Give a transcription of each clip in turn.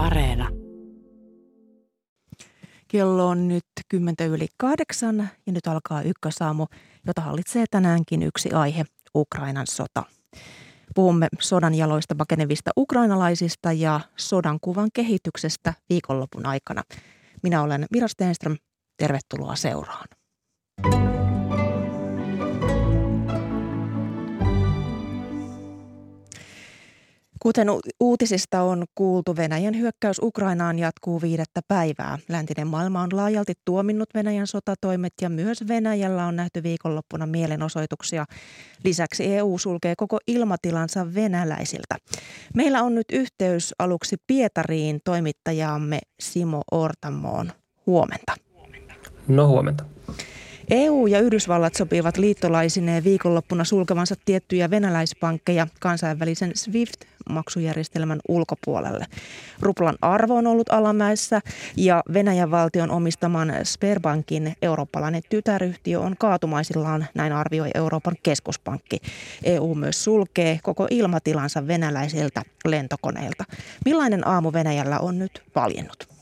Areena. Kello on nyt 10 yli kahdeksan ja nyt alkaa ykkösaamu, jota hallitsee tänäänkin yksi aihe, Ukrainan sota. Puhumme sodan jaloista pakenevista ukrainalaisista ja sodan kuvan kehityksestä viikonlopun aikana. Minä olen Mira Stenström. Tervetuloa seuraan. Kuten uutisista on kuultu, Venäjän hyökkäys Ukrainaan jatkuu viidettä päivää. Läntinen maailma on laajalti tuominnut Venäjän sotatoimet ja myös Venäjällä on nähty viikonloppuna mielenosoituksia. Lisäksi EU sulkee koko ilmatilansa venäläisiltä. Meillä on nyt yhteys aluksi Pietariin toimittajaamme Simo Ortamoon. Huomenta. No huomenta. EU ja Yhdysvallat sopivat liittolaisineen viikonloppuna sulkevansa tiettyjä venäläispankkeja kansainvälisen SWIFT-maksujärjestelmän ulkopuolelle. Ruplan arvo on ollut alamäessä ja Venäjän valtion omistaman Sperbankin eurooppalainen tytäryhtiö on kaatumaisillaan, näin arvioi Euroopan keskuspankki. EU myös sulkee koko ilmatilansa venäläisiltä lentokoneilta. Millainen aamu Venäjällä on nyt valjennut?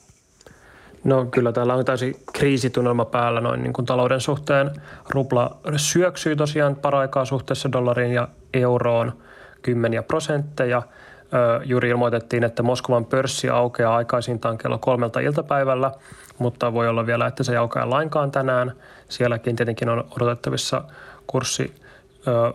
No kyllä täällä on täysin kriisitunnelma päällä noin niin kuin talouden suhteen. Rupla syöksyy tosiaan paraikaa suhteessa dollariin ja euroon kymmeniä prosentteja. Juuri ilmoitettiin, että Moskovan pörssi aukeaa aikaisintaan kello kolmelta iltapäivällä, mutta voi olla vielä, että se ei aukea lainkaan tänään. Sielläkin tietenkin on odotettavissa kurssi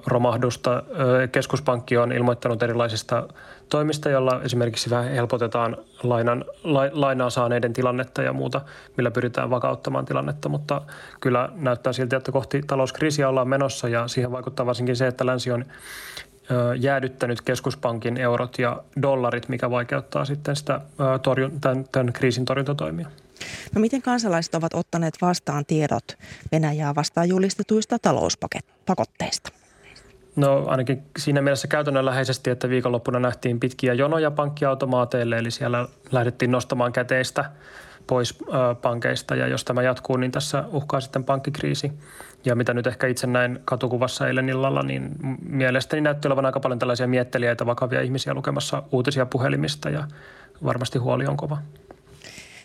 romahdusta. Keskuspankki on ilmoittanut erilaisista toimista, joilla esimerkiksi vähän helpotetaan lainan, la, lainaa saaneiden tilannetta ja muuta, millä pyritään vakauttamaan tilannetta, mutta kyllä näyttää siltä, että kohti talouskriisiä ollaan menossa ja siihen vaikuttaa varsinkin se, että länsi on jäädyttänyt keskuspankin eurot ja dollarit, mikä vaikeuttaa sitten sitä tämän, tämän kriisin torjuntatoimia. No miten kansalaiset ovat ottaneet vastaan tiedot Venäjää vastaan julistetuista talouspakotteista? No ainakin siinä mielessä käytännönläheisesti, että viikonloppuna nähtiin pitkiä jonoja pankkiautomaateille, eli siellä lähdettiin nostamaan käteistä pois pankeista ja jos tämä jatkuu, niin tässä uhkaa sitten pankkikriisi. Ja mitä nyt ehkä itse näin katukuvassa eilen illalla, niin mielestäni näytti olevan aika paljon tällaisia miettelijöitä, vakavia ihmisiä lukemassa uutisia puhelimista ja varmasti huoli on kova.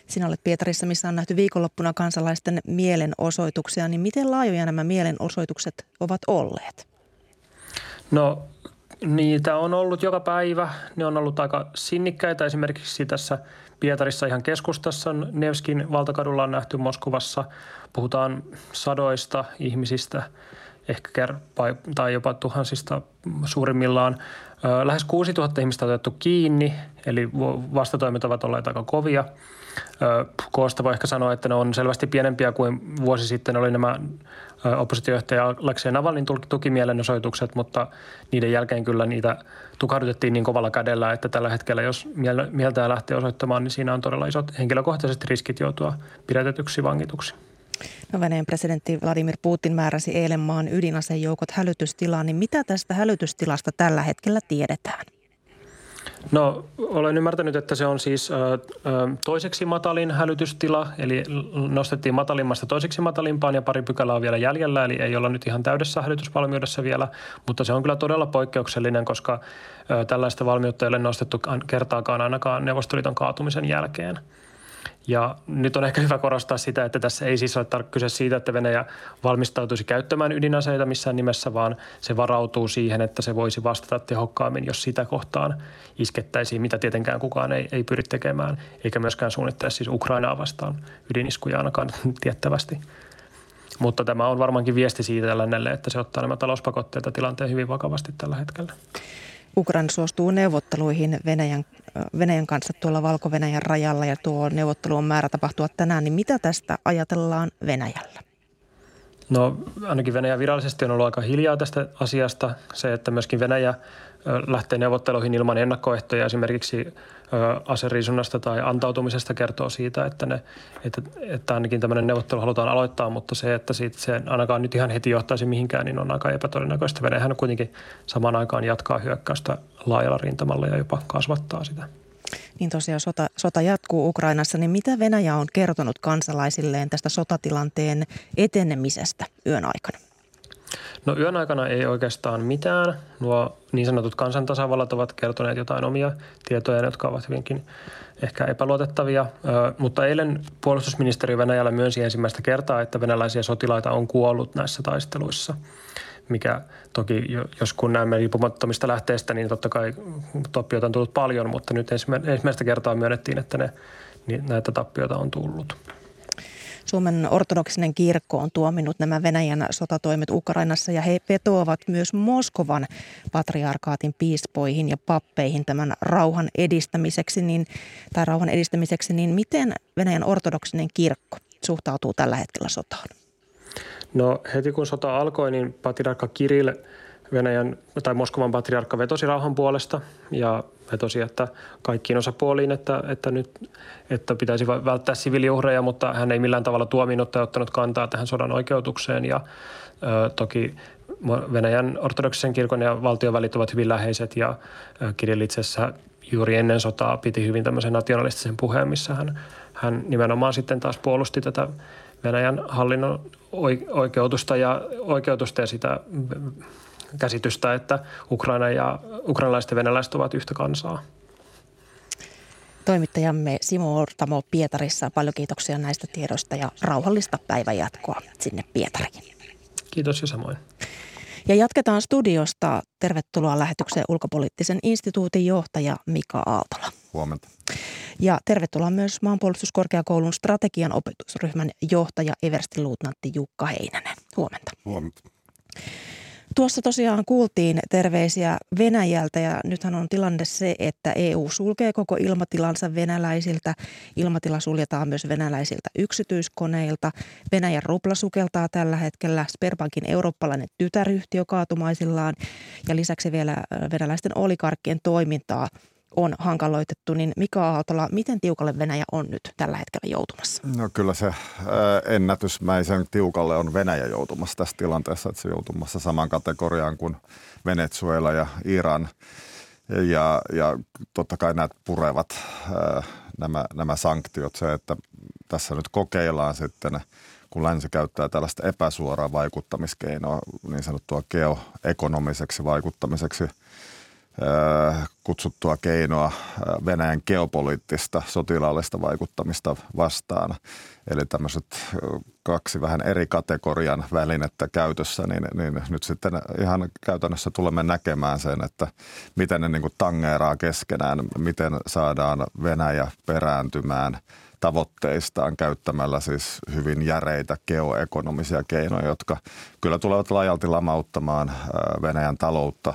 Sinä olet Pietarissa, missä on nähty viikonloppuna kansalaisten mielenosoituksia, niin miten laajoja nämä mielenosoitukset ovat olleet? No niitä on ollut joka päivä. Ne on ollut aika sinnikkäitä. Esimerkiksi tässä Pietarissa ihan keskustassa Nevskin valtakadulla on nähty Moskovassa. Puhutaan sadoista ihmisistä, ehkä tai jopa tuhansista suurimmillaan. Lähes 6000 ihmistä on otettu kiinni, eli vastatoimet ovat olleet aika kovia. Koosta voi ehkä sanoa, että ne on selvästi pienempiä kuin vuosi sitten oli nämä oppositiojohtaja Aleksei Navalnin tukimielenosoitukset, mutta niiden jälkeen kyllä niitä tukahdutettiin niin kovalla kädellä, että tällä hetkellä jos mieltää lähtee osoittamaan, niin siinä on todella isot henkilökohtaiset riskit joutua pidätetyksi vangituksi. No Venäjän presidentti Vladimir Putin määräsi eilen maan ydinasejoukot hälytystilaan, niin mitä tästä hälytystilasta tällä hetkellä tiedetään? No olen ymmärtänyt, että se on siis ö, ö, toiseksi matalin hälytystila, eli nostettiin matalimmasta toiseksi matalimpaan ja pari pykälää on vielä jäljellä, eli ei olla nyt ihan täydessä hälytysvalmiudessa vielä, mutta se on kyllä todella poikkeuksellinen, koska ö, tällaista valmiutta ei ole nostettu kertaakaan ainakaan Neuvostoliiton kaatumisen jälkeen – ja nyt on ehkä hyvä korostaa sitä, että tässä ei siis ole kyse siitä, että Venäjä valmistautuisi käyttämään ydinaseita missään nimessä, vaan se varautuu siihen, että se voisi vastata tehokkaammin, jos sitä kohtaan iskettäisiin, mitä tietenkään kukaan ei, ei pyri tekemään, eikä myöskään suunnittele siis Ukrainaa vastaan ydiniskuja ainakaan tiettävästi. Mutta tämä on varmaankin viesti siitä lännelle, että se ottaa nämä talouspakotteet ja tilanteen hyvin vakavasti tällä hetkellä. Ukraina suostuu neuvotteluihin Venäjän, Venäjän kanssa tuolla Valko-Venäjän rajalla ja tuo neuvottelu on määrä tapahtua tänään. Niin mitä tästä ajatellaan Venäjällä? No ainakin Venäjä virallisesti on ollut aika hiljaa tästä asiasta. Se, että myöskin Venäjä lähtee neuvotteluihin ilman ennakkoehtoja esimerkiksi aseriisunnasta tai antautumisesta kertoo siitä, että, ne, että, että ainakin tämmöinen neuvottelu halutaan aloittaa, mutta se, että siitä se ainakaan nyt ihan heti johtaisi mihinkään, niin on aika epätodennäköistä. Venäjähän kuitenkin samaan aikaan jatkaa hyökkäystä laajalla rintamalla ja jopa kasvattaa sitä. Niin tosiaan sota, sota jatkuu Ukrainassa, niin mitä Venäjä on kertonut kansalaisilleen tästä sotatilanteen etenemisestä yön aikana? No yön aikana ei oikeastaan mitään. Nuo niin sanotut kansantasavallat ovat kertoneet jotain omia tietoja, jotka ovat hyvinkin ehkä epäluotettavia. Mutta eilen puolustusministeri Venäjällä myönsi ensimmäistä kertaa, että venäläisiä sotilaita on kuollut näissä taisteluissa mikä toki, jos kun näemme riippumattomista lähteistä, niin totta kai tappioita on tullut paljon, mutta nyt ensimmäistä kertaa myönnettiin, että ne, niin näitä tappioita on tullut. Suomen ortodoksinen kirkko on tuominut nämä Venäjän sotatoimet Ukrainassa ja he vetoavat myös Moskovan patriarkaatin piispoihin ja pappeihin tämän rauhan edistämiseksi, niin, tai rauhan edistämiseksi, niin miten Venäjän ortodoksinen kirkko suhtautuu tällä hetkellä sotaan? No heti kun sota alkoi, niin patriarkka Kirill Venäjän tai Moskovan patriarkka vetosi rauhan puolesta ja vetosi, että kaikkiin osapuoliin, että, että nyt että pitäisi välttää siviiliuhreja, mutta hän ei millään tavalla tuominut tai ottanut kantaa tähän sodan oikeutukseen. Ja ö, toki Venäjän ortodoksisen kirkon ja valtion välit ovat hyvin läheiset ja Kirill itsessä juuri ennen sotaa piti hyvin tämmöisen nationalistisen puheen, missä hän, hän nimenomaan sitten taas puolusti tätä Venäjän hallinnon oikeutusta ja, oikeutusta ja sitä käsitystä, että Ukraina ja ukrainalaiset ja venäläiset ovat yhtä kansaa. Toimittajamme Simo Ortamo Pietarissa. Paljon kiitoksia näistä tiedoista ja rauhallista päivänjatkoa sinne Pietariin. Kiitos ja samoin. Ja jatketaan studiosta. Tervetuloa lähetykseen ulkopoliittisen instituutin johtaja Mika Aaltola. Huomenta. Ja tervetuloa myös maanpuolustuskorkeakoulun strategian opetusryhmän johtaja Eversti Luutnantti Jukka Heinänen. Huomenta. Huomenta. Tuossa tosiaan kuultiin terveisiä Venäjältä ja nythän on tilanne se, että EU sulkee koko ilmatilansa venäläisiltä. Ilmatila suljetaan myös venäläisiltä yksityiskoneilta. Venäjän rupla sukeltaa tällä hetkellä. Sperbankin eurooppalainen tytäryhtiö kaatumaisillaan ja lisäksi vielä venäläisten olikarkkien toimintaa on hankaloitettu, niin Mika Aaltola, miten tiukalle Venäjä on nyt tällä hetkellä joutumassa? No kyllä se ennätysmäisen tiukalle on Venäjä joutumassa tässä tilanteessa, että se joutumassa samaan kategoriaan kuin Venezuela ja Iran. Ja, ja totta kai nämä purevat nämä, nämä sanktiot, se, että tässä nyt kokeillaan sitten kun länsi käyttää tällaista epäsuoraa vaikuttamiskeinoa, niin sanottua geoekonomiseksi vaikuttamiseksi – kutsuttua keinoa Venäjän geopoliittista sotilaallista vaikuttamista vastaan. Eli tämmöiset kaksi vähän eri kategorian välinettä käytössä, niin, niin nyt sitten ihan käytännössä tulemme näkemään sen, että miten ne niin kuin tangeeraa keskenään, miten saadaan Venäjä perääntymään tavoitteistaan käyttämällä siis hyvin järeitä geoekonomisia keinoja, jotka kyllä tulevat laajalti lamauttamaan Venäjän taloutta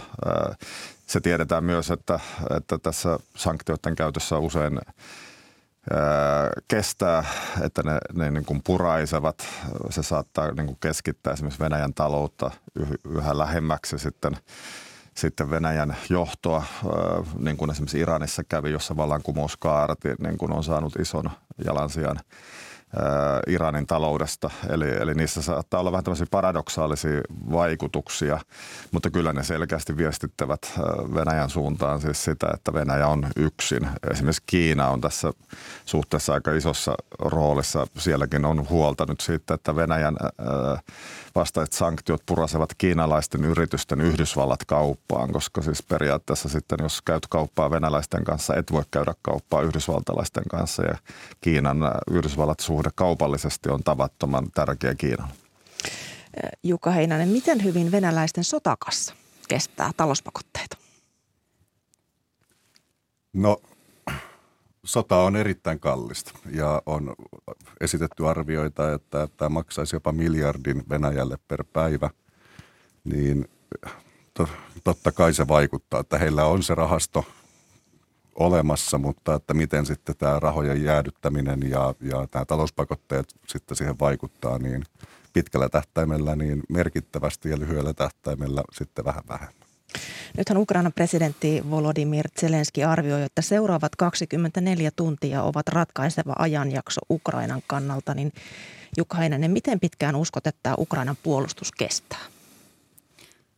se tiedetään myös, että, että tässä sanktioiden käytössä usein ää, kestää, että ne, ne niin kuin puraisevat. Se saattaa niin kuin keskittää esimerkiksi Venäjän taloutta yhä lähemmäksi sitten, sitten Venäjän johtoa, niin kuin esimerkiksi Iranissa kävi, jossa vallankumouskaarti niin kuin on saanut ison jalansijan – Iranin taloudesta. Eli, eli niissä saattaa olla vähän tämmöisiä paradoksaalisia vaikutuksia, mutta kyllä ne selkeästi viestittävät Venäjän suuntaan siis sitä, että Venäjä on yksin. Esimerkiksi Kiina on tässä suhteessa aika isossa roolissa. Sielläkin on huolta nyt siitä, että Venäjän vastaiset sanktiot purasevat kiinalaisten yritysten Yhdysvallat kauppaan, koska siis periaatteessa sitten jos käyt kauppaa venäläisten kanssa, et voi käydä kauppaa yhdysvaltalaisten kanssa ja Kiinan Yhdysvallat suhde kaupallisesti on tavattoman tärkeä Kiinalle. Jukka Heinänen, miten hyvin venäläisten sotakassa kestää talouspakotteita? No sota on erittäin kallista ja on esitetty arvioita, että tämä maksaisi jopa miljardin Venäjälle per päivä, niin to, totta kai se vaikuttaa, että heillä on se rahasto olemassa, mutta että miten sitten tämä rahojen jäädyttäminen ja, ja tämä talouspakotteet sitten siihen vaikuttaa, niin pitkällä tähtäimellä niin merkittävästi ja lyhyellä tähtäimellä sitten vähän vähemmän. Nythän Ukrainan presidentti Volodymyr Zelenski arvioi, että seuraavat 24 tuntia ovat ratkaiseva ajanjakso Ukrainan kannalta. Niin Jukka Heinänen, miten pitkään uskot, että Ukrainan puolustus kestää?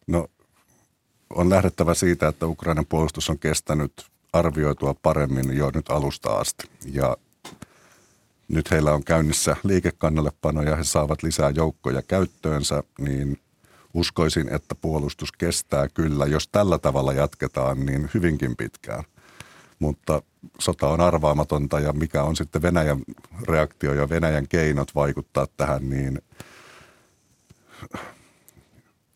No on lähdettävä siitä, että Ukrainan puolustus on kestänyt arvioitua paremmin jo nyt alusta asti. Ja nyt heillä on käynnissä liikekannallepano ja he saavat lisää joukkoja käyttöönsä, niin uskoisin, että puolustus kestää kyllä. Jos tällä tavalla jatketaan, niin hyvinkin pitkään. Mutta sota on arvaamatonta ja mikä on sitten Venäjän reaktio ja Venäjän keinot vaikuttaa tähän, niin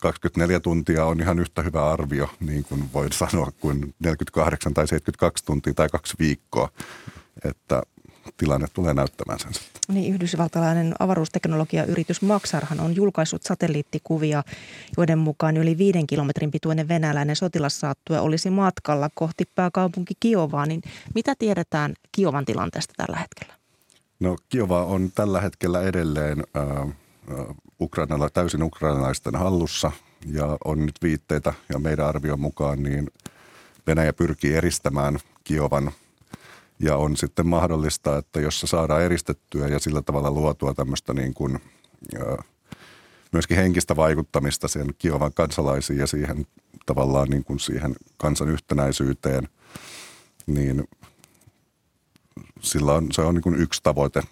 24 tuntia on ihan yhtä hyvä arvio, niin kuin voin sanoa, kuin 48 tai 72 tuntia tai kaksi viikkoa. Että tilanne tulee näyttämään sen. Niin, yhdysvaltalainen avaruusteknologiayritys Maxarhan on julkaissut satelliittikuvia, joiden mukaan yli viiden kilometrin pituinen venäläinen sotilassaattue olisi matkalla kohti pääkaupunki Kiovaa. Niin mitä tiedetään Kiovan tilanteesta tällä hetkellä? No Kiova on tällä hetkellä edelleen äh, Ukrainalla, täysin ukrainalaisten hallussa ja on nyt viitteitä ja meidän arvion mukaan niin Venäjä pyrkii eristämään Kiovan ja on sitten mahdollista, että jos se saadaan eristettyä ja sillä tavalla luotua tämmöistä niin kuin, myöskin henkistä vaikuttamista sen Kiovan kansalaisiin ja siihen tavallaan niin kuin siihen kansan yhtenäisyyteen, niin sillä on, se on niin kuin yksi tavoite.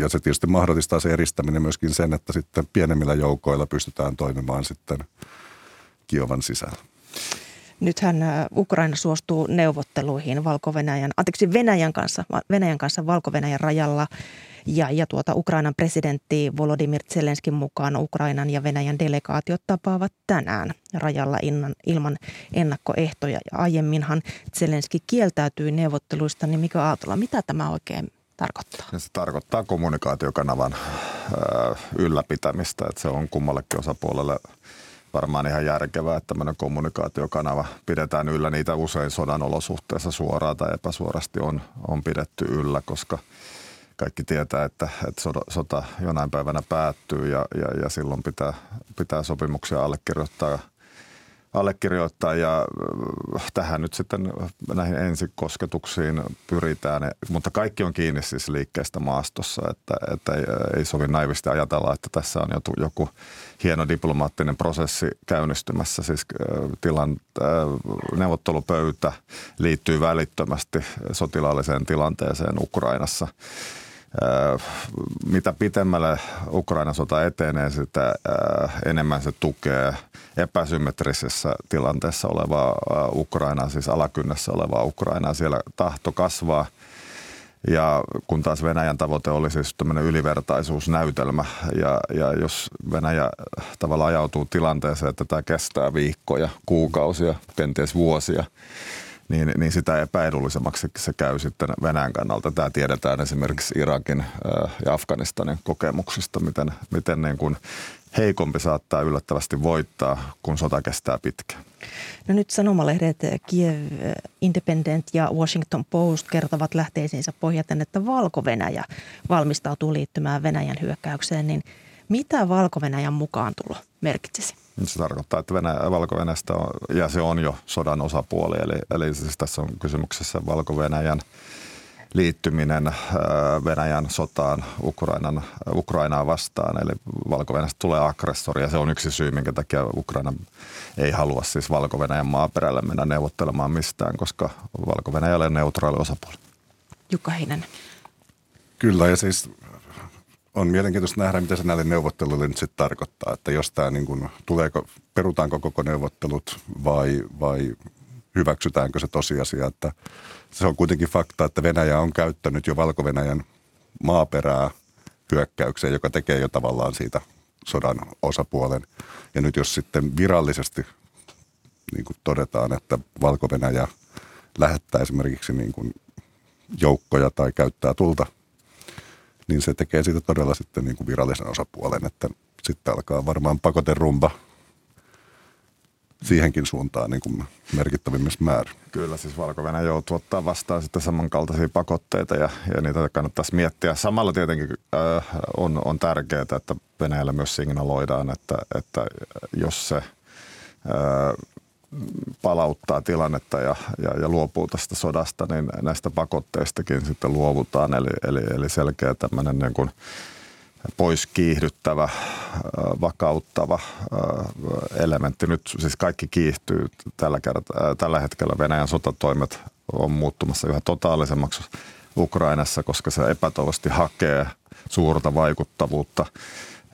Ja se tietysti mahdollistaa se eristäminen myöskin sen, että sitten pienemmillä joukoilla pystytään toimimaan sitten Kiovan sisällä. Nythän äh, Ukraina suostuu neuvotteluihin Valko-Venäjän, anteeksi Venäjän kanssa, Venäjän kanssa Valko-Venäjän rajalla. Ja, ja tuota Ukrainan presidentti Volodymyr Zelenskin mukaan Ukrainan ja Venäjän delegaatiot tapaavat tänään rajalla innan, ilman ennakkoehtoja. Ja aiemminhan Zelenski kieltäytyi neuvotteluista, niin mikä Aaltola, mitä tämä oikein tarkoittaa? Ja se tarkoittaa kommunikaatiokanavan ö, ylläpitämistä, että se on kummallekin osapuolelle – varmaan ihan järkevää, että tämmöinen kommunikaatiokanava pidetään yllä. Niitä usein sodan olosuhteissa suoraan tai epäsuorasti on, on pidetty yllä, koska kaikki tietää, että, että sota jonain päivänä päättyy ja, ja, ja silloin pitää, pitää sopimuksia allekirjoittaa – allekirjoittaa ja äh, tähän nyt sitten näihin ensikosketuksiin pyritään. Mutta kaikki on kiinni siis liikkeestä maastossa, että, että ei, ei sovi naivisti ajatella, että tässä on joku, joku hieno diplomaattinen prosessi käynnistymässä. Siis äh, tilan, äh, neuvottelupöytä liittyy välittömästi sotilaalliseen tilanteeseen Ukrainassa – mitä pitemmälle Ukrainan sota etenee, sitä enemmän se tukee epäsymmetrisessä tilanteessa olevaa Ukrainaa, siis alakynnessä olevaa Ukrainaa. Siellä tahto kasvaa ja kun taas Venäjän tavoite oli siis tämmöinen ylivertaisuusnäytelmä ja, ja jos Venäjä tavallaan ajautuu tilanteeseen, että tämä kestää viikkoja, kuukausia, kenties vuosia – niin, niin sitä epäedullisemmaksi se käy sitten Venäjän kannalta. Tämä tiedetään esimerkiksi Irakin ja Afganistanin kokemuksista, miten, miten niin kuin heikompi saattaa yllättävästi voittaa, kun sota kestää pitkään. No nyt sanomalehdet Kiev Independent ja Washington Post kertovat lähteisiinsä pohjaten, että Valko-Venäjä valmistautuu liittymään Venäjän hyökkäykseen, niin mitä Valko-Venäjän mukaan tulo merkitsisi? Se tarkoittaa, että Venäjä, valko on, ja se on jo sodan osapuoli, eli, eli siis tässä on kysymyksessä Valko-Venäjän liittyminen äh, Venäjän sotaan Ukrainan, Ukrainaa vastaan. Eli valko tulee aggressori ja se on yksi syy, minkä takia Ukraina ei halua siis valko maaperälle mennä neuvottelemaan mistään, koska valko on neutraali osapuoli. Jukka Heinen. Kyllä ja siis on mielenkiintoista nähdä, mitä se näille neuvotteluille nyt sitten tarkoittaa. Että jos tämä niin kuin, tuleeko, perutaanko koko neuvottelut vai, vai hyväksytäänkö se tosiasia, että se on kuitenkin fakta, että Venäjä on käyttänyt jo valko maaperää hyökkäykseen, joka tekee jo tavallaan siitä sodan osapuolen. Ja nyt jos sitten virallisesti niin kuin todetaan, että valko lähettää esimerkiksi niin kuin joukkoja tai käyttää tulta – niin se tekee siitä todella sitten niin kuin virallisen osapuolen, että sitten alkaa varmaan pakoterumba siihenkin suuntaan niin kuin merkittävimmissä määrin. Kyllä, siis valko joutuu ottaa vastaan sitten samankaltaisia pakotteita ja, ja niitä kannattaisi miettiä. Samalla tietenkin äh, on, on tärkeää, että Venäjällä myös signaloidaan, että, että jos se äh, palauttaa tilannetta ja, ja, ja luopuu tästä sodasta, niin näistä pakotteistakin sitten luovutaan. Eli, eli, eli selkeä tämmöinen niin kuin pois kiihdyttävä, vakauttava elementti. Nyt siis kaikki kiihtyy tällä, kertaa, tällä hetkellä. Venäjän sotatoimet on muuttumassa yhä totaalisemmaksi Ukrainassa, koska se epätoivosti hakee suurta vaikuttavuutta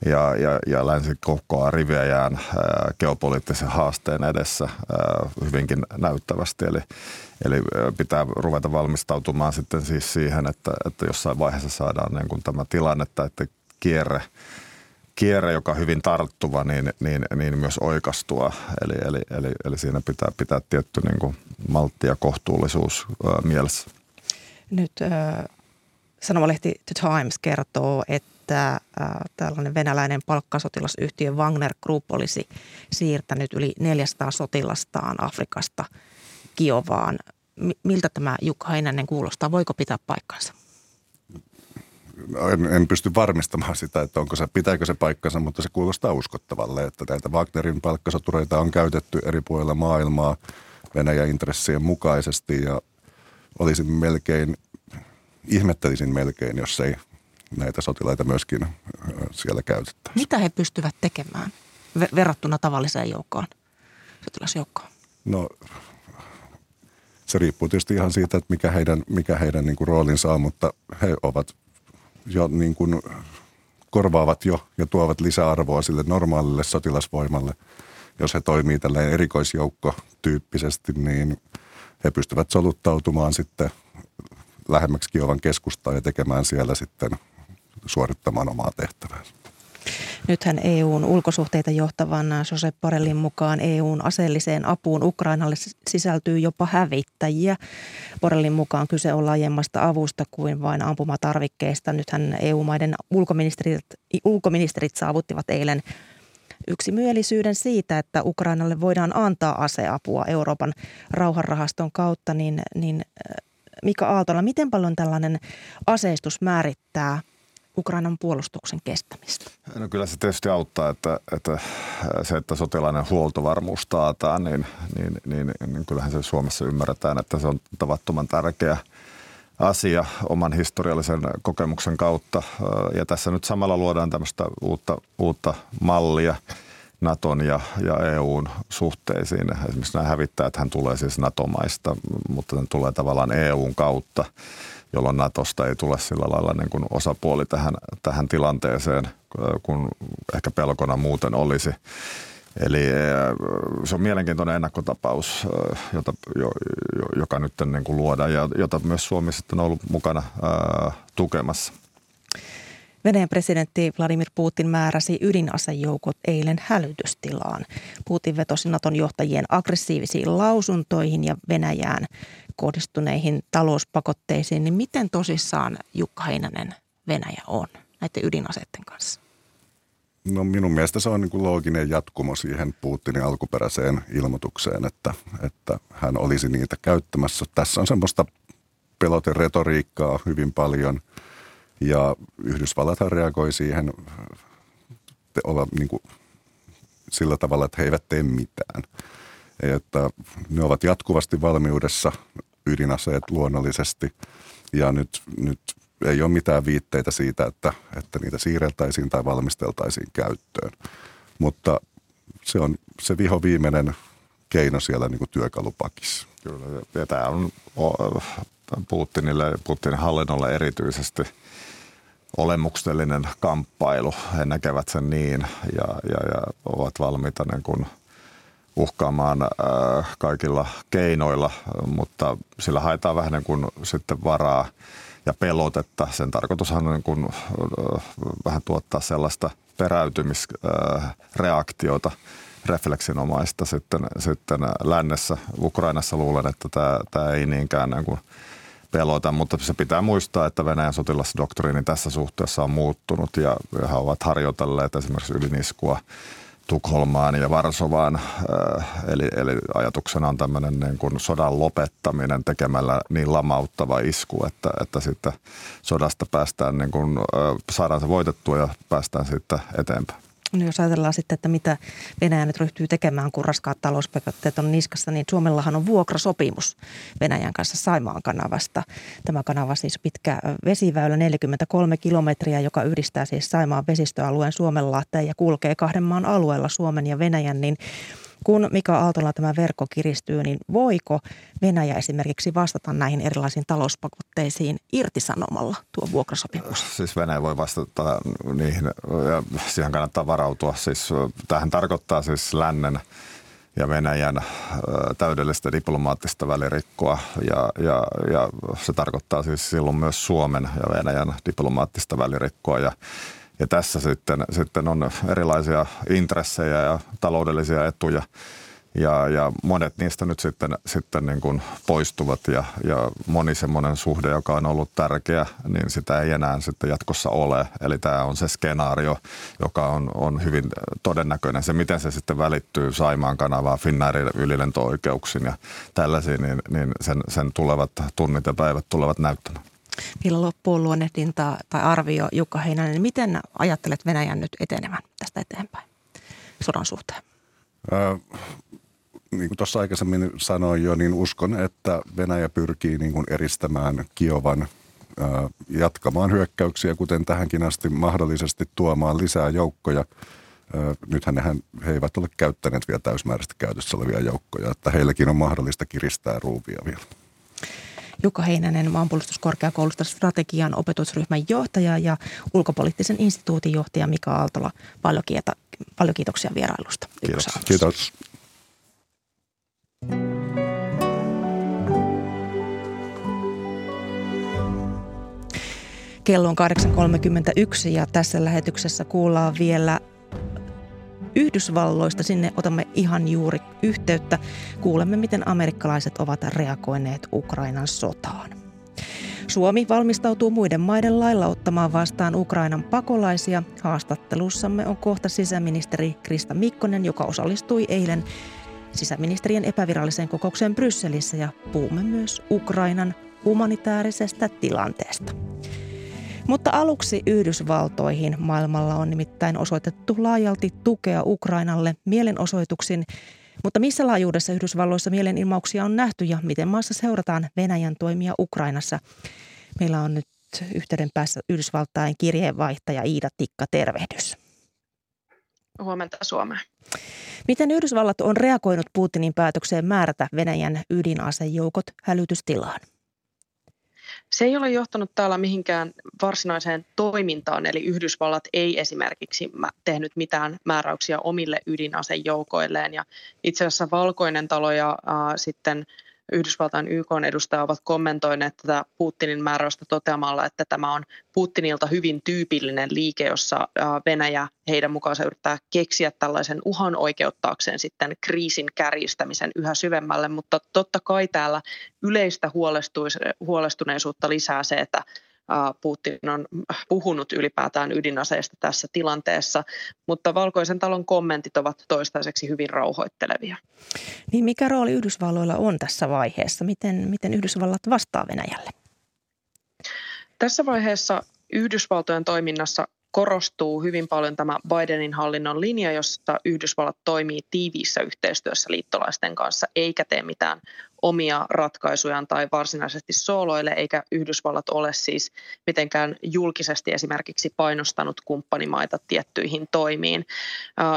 ja, ja, ja länsi kokoaa riviäjään ää, geopoliittisen haasteen edessä ää, hyvinkin näyttävästi. Eli, eli pitää ruveta valmistautumaan sitten siis siihen, että, että jossain vaiheessa saadaan niin kuin tämä tilanne, että kierre – kierre, joka on hyvin tarttuva, niin, niin, niin myös oikastua. Eli, eli, eli, eli siinä pitää pitää tietty niin kuin maltti ja kohtuullisuus mielessä. Nyt äh, sanomalehti The Times kertoo, että äh, tällainen venäläinen palkkasotilasyhtiö Wagner Group olisi siirtänyt yli 400 sotilastaan Afrikasta Kiovaan. Miltä tämä Jukka Heinänen kuulostaa? Voiko pitää paikkansa? en, en pysty varmistamaan sitä, että onko se, pitääkö se paikkansa, mutta se kuulostaa uskottavalle, että näitä Wagnerin palkkasotureita on käytetty eri puolilla maailmaa Venäjän intressien mukaisesti ja olisin melkein, ihmettelisin melkein, jos ei näitä sotilaita myöskin siellä käytettäisi. Mitä he pystyvät tekemään verrattuna tavalliseen joukkoon, sotilasjoukkoon? No se riippuu tietysti ihan siitä, että mikä heidän, mikä heidän niin kuin roolinsa on, mutta he ovat jo niin kuin korvaavat jo ja tuovat lisäarvoa sille normaalille sotilasvoimalle. Jos he toimii tällainen erikoisjoukko tyyppisesti, niin he pystyvät soluttautumaan sitten lähemmäksi Kiovan keskustaa ja tekemään siellä sitten suorittamaan omaa tehtäväänsä. Nythän EUn ulkosuhteita johtavan Josep Borrellin mukaan EUn aseelliseen apuun Ukrainalle sisältyy jopa hävittäjiä. Borrellin mukaan kyse on laajemmasta avusta kuin vain ampumatarvikkeista. Nythän EU-maiden ulkoministerit, ulkoministerit saavuttivat eilen yksimielisyyden siitä, että Ukrainalle voidaan antaa aseapua Euroopan rauhanrahaston kautta, niin, niin Mika Aaltola, miten paljon tällainen aseistus määrittää – Ukrainan puolustuksen kestämistä? No kyllä se tietysti auttaa, että, että se, että sotilainen huoltovarmuus taataan, niin, niin, niin, niin kyllähän se Suomessa ymmärretään, että se on tavattoman tärkeä asia oman historiallisen kokemuksen kautta. Ja tässä nyt samalla luodaan tämmöistä uutta, uutta mallia Naton ja, ja EUn suhteisiin. Esimerkiksi nämä hävittäjät hän tulee siis NATO-maista, mutta ne tulee tavallaan EUn kautta jolloin Natosta ei tule sillä lailla niin kuin osapuoli tähän, tähän tilanteeseen, kun ehkä pelkona muuten olisi. Eli se on mielenkiintoinen ennakkotapaus, jota, joka nyt niin kuin luodaan ja jota myös Suomi sitten on ollut mukana ää, tukemassa. Venäjän presidentti Vladimir Putin määräsi ydinasejoukot eilen hälytystilaan. Putin vetosi Naton johtajien aggressiivisiin lausuntoihin ja Venäjään kohdistuneihin talouspakotteisiin, niin miten tosissaan Jukka Heinänen Venäjä on näiden ydinaseiden kanssa? No minun mielestä se on niin kuin looginen jatkumo siihen Putinin alkuperäiseen ilmoitukseen, että, että hän olisi niitä käyttämässä. Tässä on semmoista peloteretoriikkaa hyvin paljon ja Yhdysvallat reagoi siihen olla niin kuin sillä tavalla, että he eivät tee mitään. Että ne ovat jatkuvasti valmiudessa ydinaseet luonnollisesti. Ja nyt, nyt ei ole mitään viitteitä siitä, että, että niitä siirreltäisiin tai valmisteltaisiin käyttöön. Mutta se on se viho viimeinen keino siellä niin kuin työkalupakissa. Kyllä, ja tämä on Putinille Putinin hallinnolle erityisesti olemuksellinen kamppailu. He näkevät sen niin ja, ja, ja ovat valmiita niin kuin – uhkaamaan äh, kaikilla keinoilla, mutta sillä haetaan vähän niin kuin sitten varaa ja pelotetta. Sen tarkoitushan on niin kuin, äh, vähän tuottaa sellaista peräytymisreaktiota, refleksinomaista sitten, sitten lännessä. Ukrainassa luulen, että tämä, tämä ei niinkään niin kuin pelota, mutta se pitää muistaa, että Venäjän sotilasdoktriini tässä suhteessa on muuttunut ja he ovat harjoitelleet esimerkiksi yliniskua Tukholmaan ja Varsovaan. Äh, eli, eli ajatuksena on tämmöinen niin kuin sodan lopettaminen tekemällä niin lamauttava isku, että, että sitten sodasta päästään, niin kuin, äh, saadaan se voitettua ja päästään sitten eteenpäin. No jos ajatellaan sitten, että mitä Venäjä nyt ryhtyy tekemään, kun raskaat talouspakotteet on niskassa, niin Suomellahan on vuokrasopimus Venäjän kanssa Saimaan kanavasta. Tämä kanava siis pitkä vesiväylä 43 kilometriä, joka yhdistää siis Saimaan vesistöalueen Suomenlahteen ja kulkee kahden maan alueella Suomen ja Venäjän, niin Kun Mika Aaltola tämä verkko kiristyy, niin voiko Venäjä esimerkiksi vastata näihin erilaisiin talouspakotteisiin irtisanomalla tuo vuokrasopimus? Siis Venäjä voi vastata niihin ja siihen kannattaa varautua. Siis tähän tarkoittaa siis lännen ja Venäjän täydellistä diplomaattista välirikkoa ja, ja, ja se tarkoittaa siis silloin myös Suomen ja Venäjän diplomaattista välirikkoa ja ja tässä sitten, sitten on erilaisia intressejä ja taloudellisia etuja ja, ja monet niistä nyt sitten, sitten niin kuin poistuvat ja, ja moni semmoinen suhde, joka on ollut tärkeä, niin sitä ei enää sitten jatkossa ole. Eli tämä on se skenaario, joka on, on hyvin todennäköinen. Se, miten se sitten välittyy Saimaan kanavaan, Finnairin ylilento-oikeuksiin ja tällaisiin, niin, niin sen, sen tulevat tunnit ja päivät tulevat näyttämään. Vielä loppuun luonnehdinta tai arvio Jukka Heinänen. Miten ajattelet Venäjän nyt etenevän tästä eteenpäin sodan suhteen? Äh, niin kuin tuossa aikaisemmin sanoin jo, niin uskon, että Venäjä pyrkii niin kuin eristämään Kiovan äh, jatkamaan hyökkäyksiä, kuten tähänkin asti mahdollisesti tuomaan lisää joukkoja. Nythän he, he eivät ole käyttäneet vielä täysmääräisesti käytössä olevia joukkoja, että heilläkin on mahdollista kiristää ruuvia vielä. Jukka Heinänen maanpuolustuskorkeakoulusta strategian opetusryhmän johtaja ja ulkopoliittisen instituutin johtaja Mika Aaltola. Paljon, kiita, paljon kiitoksia vierailusta. Kiitos. Kiitos. Kello on 8.31 ja tässä lähetyksessä kuullaan vielä Yhdysvalloista. Sinne otamme ihan juuri yhteyttä. Kuulemme, miten amerikkalaiset ovat reagoineet Ukrainan sotaan. Suomi valmistautuu muiden maiden lailla ottamaan vastaan Ukrainan pakolaisia. Haastattelussamme on kohta sisäministeri Krista Mikkonen, joka osallistui eilen sisäministerien epäviralliseen kokoukseen Brysselissä ja puhumme myös Ukrainan humanitaarisesta tilanteesta. Mutta aluksi Yhdysvaltoihin maailmalla on nimittäin osoitettu laajalti tukea Ukrainalle mielenosoituksin. Mutta missä laajuudessa Yhdysvalloissa mielenilmauksia on nähty ja miten maassa seurataan Venäjän toimia Ukrainassa? Meillä on nyt yhteyden päässä Yhdysvaltain kirjeenvaihtaja Iida Tikka, tervehdys. Huomenta Suomeen. Miten Yhdysvallat on reagoinut Putinin päätökseen määrätä Venäjän ydinasejoukot hälytystilaan? Se ei ole johtanut täällä mihinkään varsinaiseen toimintaan, eli Yhdysvallat ei esimerkiksi tehnyt mitään määräyksiä omille ydinasejoukoilleen. Ja itse asiassa Valkoinen talo ja äh, sitten Yhdysvaltain YK-edustaja ovat kommentoineet tätä Putinin määräystä toteamalla, että tämä on Putinilta hyvin tyypillinen liike, jossa Venäjä heidän mukaansa yrittää keksiä tällaisen uhan oikeuttaakseen sitten kriisin kärjistämisen yhä syvemmälle, mutta totta kai täällä yleistä huolestuneisuutta lisää se, että Putin on puhunut ylipäätään ydinaseista tässä tilanteessa, mutta Valkoisen talon kommentit ovat toistaiseksi hyvin rauhoittelevia. Niin mikä rooli Yhdysvalloilla on tässä vaiheessa? Miten, miten Yhdysvallat vastaa Venäjälle? Tässä vaiheessa Yhdysvaltojen toiminnassa korostuu hyvin paljon tämä Bidenin hallinnon linja, jossa Yhdysvallat toimii tiiviissä yhteistyössä liittolaisten kanssa, eikä tee mitään omia ratkaisujaan tai varsinaisesti sooloille, eikä Yhdysvallat ole siis mitenkään julkisesti esimerkiksi painostanut kumppanimaita tiettyihin toimiin.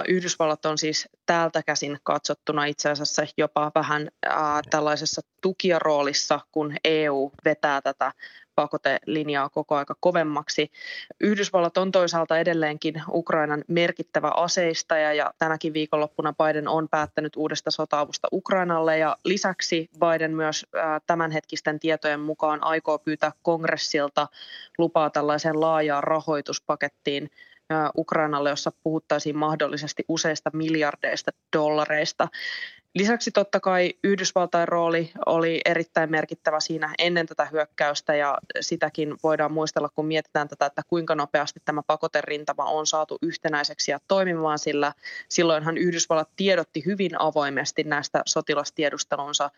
Yhdysvallat on siis täältä käsin katsottuna itse asiassa jopa vähän tällaisessa tukijaroolissa, kun EU vetää tätä pakotelinjaa koko aika kovemmaksi. Yhdysvallat on toisaalta edelleenkin Ukrainan merkittävä aseistaja ja tänäkin viikonloppuna Biden on päättänyt uudesta sotaavusta Ukrainalle ja lisäksi Biden myös tämänhetkisten tietojen mukaan aikoo pyytää kongressilta lupaa tällaiseen laajaan rahoituspakettiin Ukrainalle, jossa puhuttaisiin mahdollisesti useista miljardeista dollareista. Lisäksi totta kai Yhdysvaltain rooli oli erittäin merkittävä siinä ennen tätä hyökkäystä ja sitäkin voidaan muistella, kun mietitään tätä, että kuinka nopeasti tämä pakoterintama on saatu yhtenäiseksi ja toimimaan, sillä silloinhan Yhdysvallat tiedotti hyvin avoimesti näistä sotilastiedustelunsa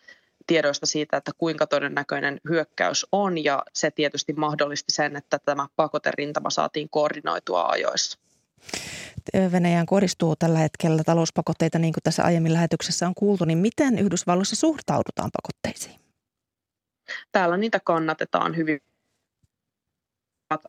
tiedoista siitä, että kuinka todennäköinen hyökkäys on ja se tietysti mahdollisti sen, että tämä pakoterintama saatiin koordinoitua ajoissa. Venäjään kohdistuu tällä hetkellä talouspakotteita, niin kuin tässä aiemmin lähetyksessä on kuultu, niin miten Yhdysvalloissa suhtaudutaan pakotteisiin? Täällä niitä kannatetaan hyvin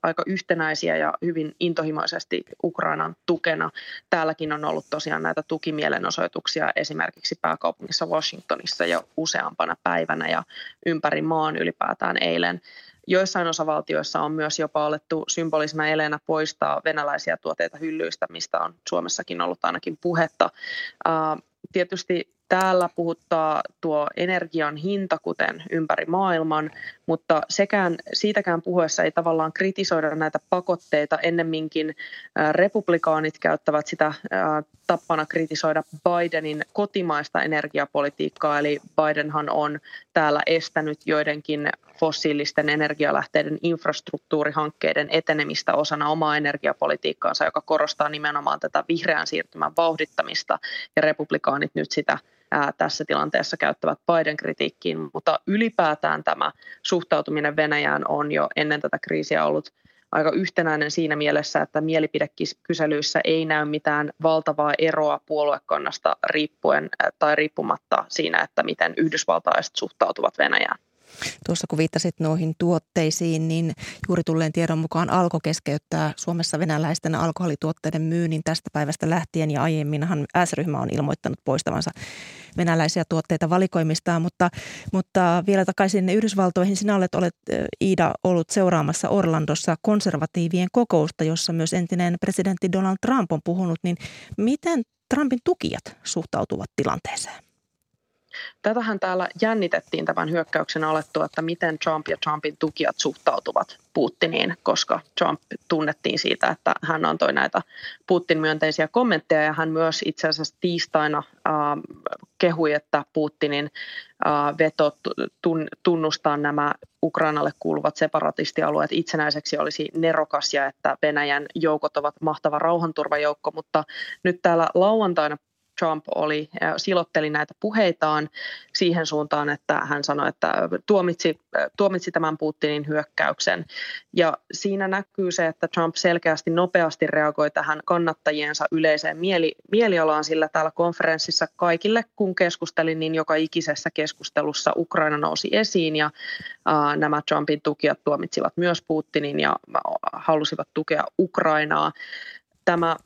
aika yhtenäisiä ja hyvin intohimoisesti Ukrainan tukena. Täälläkin on ollut tosiaan näitä tukimielenosoituksia esimerkiksi pääkaupungissa Washingtonissa jo useampana päivänä ja ympäri maan ylipäätään eilen. Joissain osavaltioissa on myös jopa alettu symbolisena eleenä poistaa venäläisiä tuotteita hyllyistä, mistä on Suomessakin ollut ainakin puhetta. Tietysti täällä puhuttaa tuo energian hinta, kuten ympäri maailman, mutta sekään, siitäkään puheessa ei tavallaan kritisoida näitä pakotteita. Ennemminkin republikaanit käyttävät sitä tappana kritisoida Bidenin kotimaista energiapolitiikkaa, eli Bidenhan on täällä estänyt joidenkin fossiilisten energialähteiden infrastruktuurihankkeiden etenemistä osana omaa energiapolitiikkaansa, joka korostaa nimenomaan tätä vihreän siirtymän vauhdittamista, ja republikaanit nyt sitä tässä tilanteessa käyttävät Biden kritiikkiin, mutta ylipäätään tämä suhtautuminen Venäjään on jo ennen tätä kriisiä ollut aika yhtenäinen siinä mielessä, että mielipidekyselyissä ei näy mitään valtavaa eroa puoluekannasta riippuen tai riippumatta siinä, että miten yhdysvaltalaiset suhtautuvat Venäjään. Tuossa kun viittasit noihin tuotteisiin, niin juuri tulleen tiedon mukaan alko keskeyttää Suomessa venäläisten alkoholituotteiden myynnin tästä päivästä lähtien ja aiemminhan S-ryhmä on ilmoittanut poistavansa venäläisiä tuotteita valikoimistaan, mutta, mutta vielä takaisin Yhdysvaltoihin. Sinä olet, olet Iida ollut seuraamassa Orlandossa konservatiivien kokousta, jossa myös entinen presidentti Donald Trump on puhunut, niin miten Trumpin tukijat suhtautuvat tilanteeseen? Tätähän täällä jännitettiin tämän hyökkäyksen alettua, että miten Trump ja Trumpin tukijat suhtautuvat Putiniin, koska Trump tunnettiin siitä, että hän antoi näitä Putin-myönteisiä kommentteja ja hän myös itse asiassa tiistaina äh, kehui, että Putinin äh, veto tun, tunnustaa nämä Ukrainalle kuuluvat separatistialueet itsenäiseksi olisi nerokas ja että Venäjän joukot ovat mahtava rauhanturvajoukko, mutta nyt täällä lauantaina Trump oli, silotteli näitä puheitaan siihen suuntaan, että hän sanoi, että tuomitsi, tuomitsi tämän Putinin hyökkäyksen. Ja siinä näkyy se, että Trump selkeästi nopeasti reagoi tähän kannattajiensa yleiseen mieli, mielialaan, sillä täällä konferenssissa kaikille, kun keskustelin, niin joka ikisessä keskustelussa Ukraina nousi esiin ja äh, nämä Trumpin tukijat tuomitsivat myös Putinin ja halusivat tukea Ukrainaa. Tämä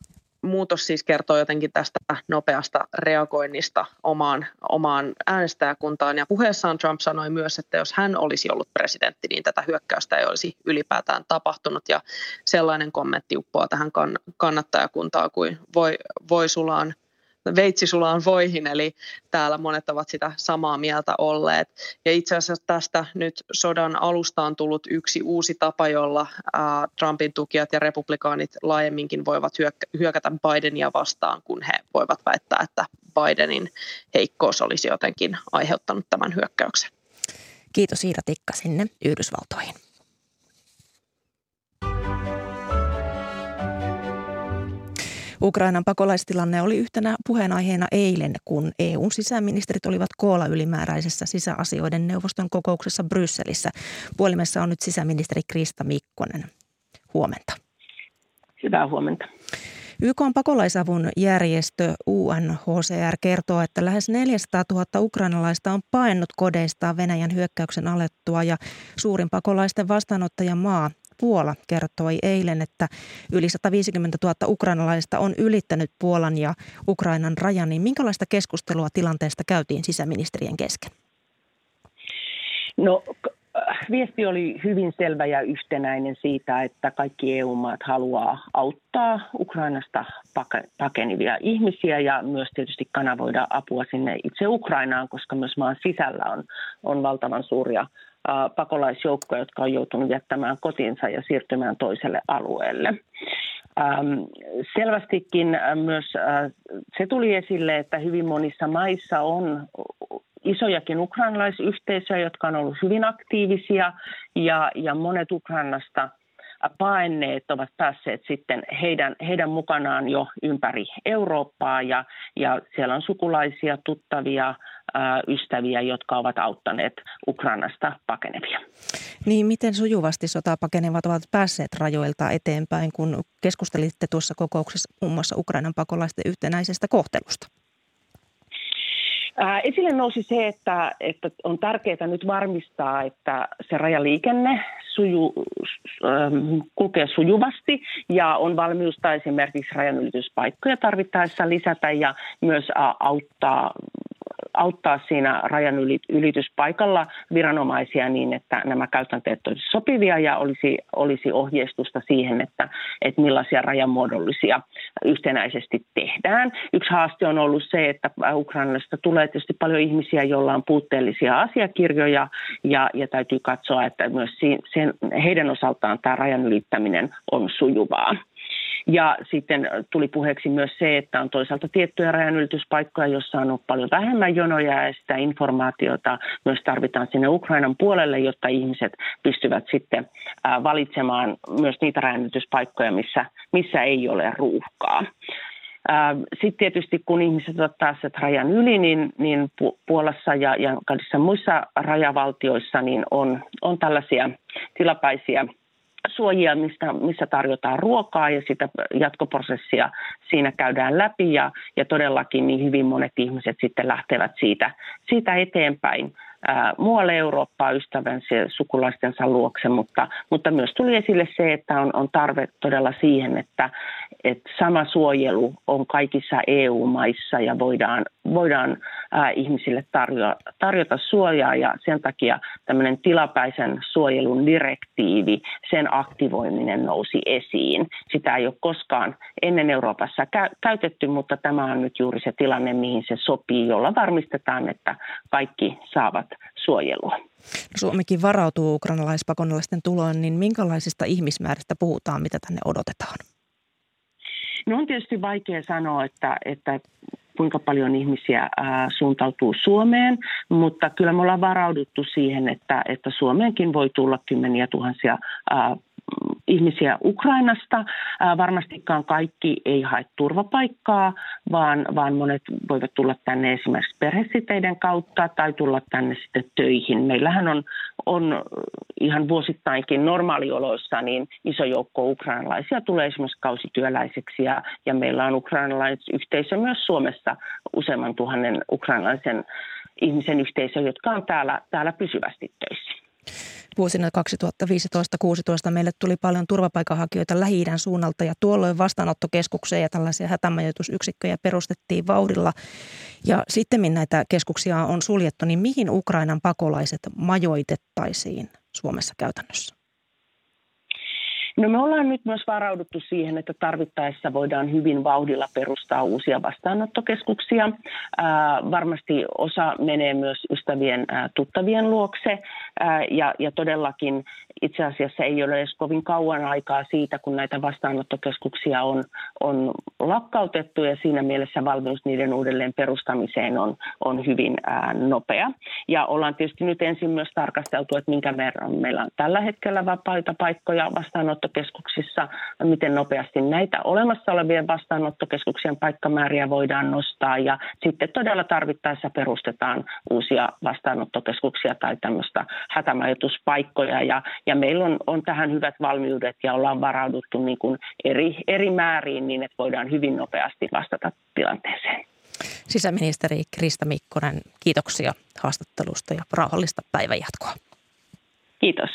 muutos siis kertoo jotenkin tästä nopeasta reagoinnista omaan, omaan äänestäjäkuntaan. Ja puheessaan Trump sanoi myös, että jos hän olisi ollut presidentti, niin tätä hyökkäystä ei olisi ylipäätään tapahtunut. Ja sellainen kommentti uppoaa tähän kannattajakuntaan kuin voi, voi sulaan – veitsi sulaan voihin, eli täällä monet ovat sitä samaa mieltä olleet. Ja itse asiassa tästä nyt sodan alusta on tullut yksi uusi tapa, jolla Trumpin tukijat ja republikaanit laajemminkin voivat hyökätä Bidenia vastaan, kun he voivat väittää, että Bidenin heikkous olisi jotenkin aiheuttanut tämän hyökkäyksen. Kiitos Iida Tikka sinne Yhdysvaltoihin. Ukrainan pakolaistilanne oli yhtenä puheenaiheena eilen, kun EUn sisäministerit olivat koolla ylimääräisessä sisäasioiden neuvoston kokouksessa Brysselissä. Puolimessa on nyt sisäministeri Krista Mikkonen. Huomenta. Hyvää huomenta. YK on pakolaisavun järjestö UNHCR kertoo, että lähes 400 000 ukrainalaista on paennut kodeistaan Venäjän hyökkäyksen alettua ja suurin pakolaisten vastaanottajamaa Puola kertoi eilen, että yli 150 000 ukrainalaista on ylittänyt Puolan ja Ukrainan rajan. Niin minkälaista keskustelua tilanteesta käytiin sisäministerien kesken? No viesti oli hyvin selvä ja yhtenäinen siitä, että kaikki EU-maat haluaa auttaa Ukrainasta pakenivia ihmisiä ja myös tietysti kanavoida apua sinne itse Ukrainaan, koska myös maan sisällä on, on valtavan suuria pakolaisjoukkoja, jotka on joutunut jättämään kotinsa ja siirtymään toiselle alueelle. selvästikin myös se tuli esille, että hyvin monissa maissa on isojakin ukrainalaisyhteisöjä, jotka on ollut hyvin aktiivisia ja, ja monet Ukrainasta paenneet ovat päässeet sitten heidän, heidän mukanaan jo ympäri Eurooppaa ja, ja siellä on sukulaisia, tuttavia, ystäviä, jotka ovat auttaneet Ukrainasta pakenevia. Niin, miten sujuvasti sotaa pakenevat ovat päässeet rajoilta eteenpäin, kun keskustelitte tuossa kokouksessa muun muassa Ukrainan pakolaisten yhtenäisestä kohtelusta? Esille nousi se, että, että on tärkeää nyt varmistaa, että se rajaliikenne suju, kulkee sujuvasti ja on valmiusta esimerkiksi rajanylityspaikkoja tarvittaessa lisätä ja myös auttaa auttaa siinä rajan ylityspaikalla viranomaisia niin, että nämä käytänteet olisivat sopivia ja olisi, olisi ohjeistusta siihen, että, että millaisia rajamuodollisia yhtenäisesti tehdään. Yksi haaste on ollut se, että Ukrainasta tulee tietysti paljon ihmisiä, joilla on puutteellisia asiakirjoja ja, ja täytyy katsoa, että myös sen, heidän osaltaan tämä rajan ylittäminen on sujuvaa. Ja sitten tuli puheeksi myös se, että on toisaalta tiettyjä rajanylityspaikkoja, joissa on ollut paljon vähemmän jonoja ja sitä informaatiota myös tarvitaan sinne Ukrainan puolelle, jotta ihmiset pystyvät sitten valitsemaan myös niitä rajanylityspaikkoja, missä, missä ei ole ruuhkaa. Sitten tietysti kun ihmiset ovat päässeet rajan yli, niin, niin Puolassa ja, ja kaikissa muissa rajavaltioissa niin on, on tällaisia tilapäisiä suojia, mistä, missä tarjotaan ruokaa ja sitä jatkoprosessia siinä käydään läpi. Ja, ja todellakin niin hyvin monet ihmiset sitten lähtevät siitä, siitä eteenpäin ää, muualle Eurooppaa ystävänsä ja sukulaistensa luokse, mutta, mutta myös tuli esille se, että on, on tarve todella siihen, että, että sama suojelu on kaikissa EU-maissa ja voidaan, voidaan ää, ihmisille tarjota, tarjota suojaa ja sen takia tämmöinen tilapäisen suojelun direktiivi, sen aktivoiminen nousi esiin. Sitä ei ole koskaan ennen Euroopassa kä- käytetty, mutta tämä on nyt juuri se tilanne, mihin se sopii, jolla varmistetaan, että kaikki saavat suojelua. Suomikin varautuu ukrainalaispakonalaisten tuloon, niin minkälaisista ihmismääristä puhutaan, mitä tänne odotetaan? No on tietysti vaikea sanoa, että, että kuinka paljon ihmisiä ää, suuntautuu Suomeen, mutta kyllä me ollaan varauduttu siihen, että, että Suomeenkin voi tulla kymmeniä tuhansia ää, ihmisiä Ukrainasta. varmastikaan kaikki ei hae turvapaikkaa, vaan, vaan monet voivat tulla tänne esimerkiksi perhesiteiden kautta tai tulla tänne sitten töihin. Meillähän on, on ihan vuosittainkin normaalioloissa niin iso joukko ukrainalaisia tulee esimerkiksi kausityöläiseksi ja, ja meillä on ukrainalaisyhteisö myös Suomessa useamman tuhannen ukrainalaisen ihmisen yhteisö, jotka on täällä, täällä pysyvästi töissä. Vuosina 2015-2016 meille tuli paljon turvapaikanhakijoita lähi suunnalta ja tuolloin vastaanottokeskuksia ja tällaisia hätämajoitusyksikköjä perustettiin vauhdilla. Ja sitten näitä keskuksia on suljettu, niin mihin Ukrainan pakolaiset majoitettaisiin Suomessa käytännössä? No me ollaan nyt myös varauduttu siihen, että tarvittaessa voidaan hyvin vauhdilla perustaa uusia vastaanottokeskuksia. Ää, varmasti osa menee myös ystävien ää, tuttavien luokse ää, ja, ja todellakin itse asiassa ei ole edes kovin kauan aikaa siitä, kun näitä vastaanottokeskuksia on, on lakkautettu ja siinä mielessä valmius niiden uudelleen perustamiseen on, on hyvin ää, nopea. Ja ollaan tietysti nyt ensin myös tarkasteltu, että minkä verran meillä on tällä hetkellä vapaita paikkoja vastaanottokeskuksissa, miten nopeasti näitä olemassa olevien vastaanottokeskuksien paikkamääriä voidaan nostaa ja sitten todella tarvittaessa perustetaan uusia vastaanottokeskuksia tai tämmöistä hätämajoituspaikkoja ja, ja meillä on, on tähän hyvät valmiudet ja ollaan varauduttu niin kuin eri, eri määriin niin, että voidaan hyvin nopeasti vastata tilanteeseen. Sisäministeri Krista Mikkonen, kiitoksia haastattelusta ja rauhallista päivänjatkoa. Kiitos.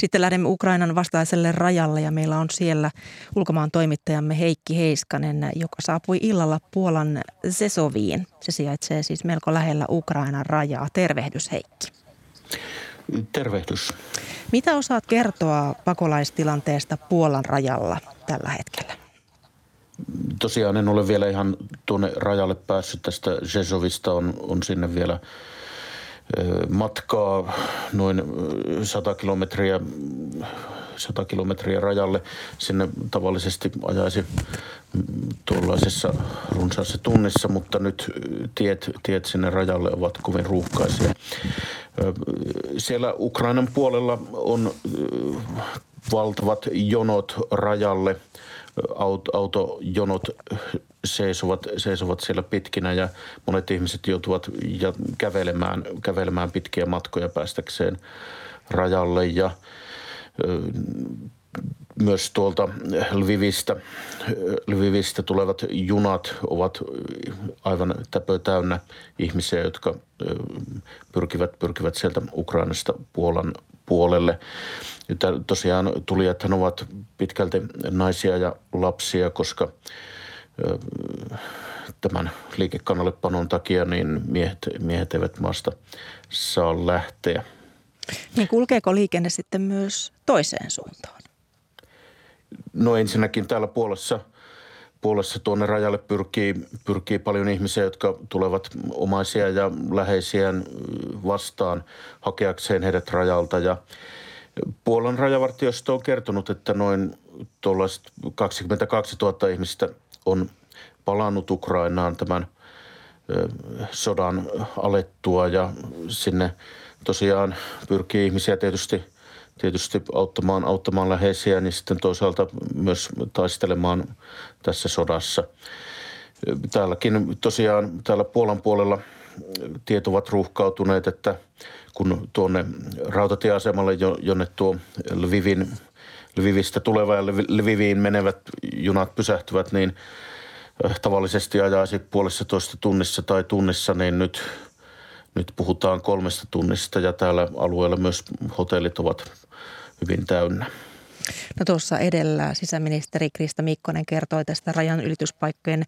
Sitten lähdemme Ukrainan vastaiselle rajalle ja meillä on siellä ulkomaan toimittajamme Heikki Heiskanen, joka saapui illalla Puolan Zesoviin. Se sijaitsee siis melko lähellä Ukrainan rajaa. Tervehdys Heikki. Tervehdys. Mitä osaat kertoa pakolaistilanteesta Puolan rajalla tällä hetkellä? Tosiaan en ole vielä ihan tuonne rajalle päässyt tästä Zezovista, on, on sinne vielä matkaa noin 100 kilometriä, 100 kilometriä rajalle. Sinne tavallisesti ajaisi tuollaisessa runsaassa tunnissa, mutta nyt tiet, tiet sinne rajalle ovat kovin ruuhkaisia. Siellä Ukrainan puolella on valtavat jonot rajalle. Autojonot seisovat, seisovat siellä pitkinä ja monet ihmiset joutuvat ja kävelemään, kävelemään pitkiä matkoja päästäkseen rajalle. Ja myös tuolta Lvivistä, Lvivistä tulevat junat ovat aivan täpö täynnä ihmisiä, jotka pyrkivät, pyrkivät sieltä Ukrainasta Puolan puolelle. Tosiaan tulijathan ovat pitkälti naisia ja lapsia, koska tämän liikekannallepanon takia niin miehet, miehet eivät maasta saa lähteä. Niin kulkeeko liikenne sitten myös toiseen suuntaan? No ensinnäkin täällä Puolassa, Puolassa tuonne rajalle pyrkii, pyrkii paljon ihmisiä, jotka tulevat omaisia ja läheisiään vastaan hakeakseen heidät rajalta. Ja Puolan rajavartiosto on kertonut, että noin 22 000 ihmistä on palannut Ukrainaan tämän sodan alettua ja sinne tosiaan pyrkii ihmisiä tietysti, tietysti auttamaan, auttamaan läheisiä, niin sitten toisaalta myös taistelemaan tässä sodassa. Täälläkin tosiaan täällä Puolan puolella tiet ovat ruuhkautuneet, että kun tuonne rautatieasemalle, jonne tuo Lvivin, Lvivistä tuleva ja Lviviin menevät junat pysähtyvät, niin – tavallisesti ajaisi puolessa toista tunnissa tai tunnissa, niin nyt, nyt puhutaan kolmesta tunnista ja täällä alueella myös hotellit ovat hyvin täynnä. No tuossa edellä sisäministeri Krista Mikkonen kertoi tästä rajan ylityspaikkojen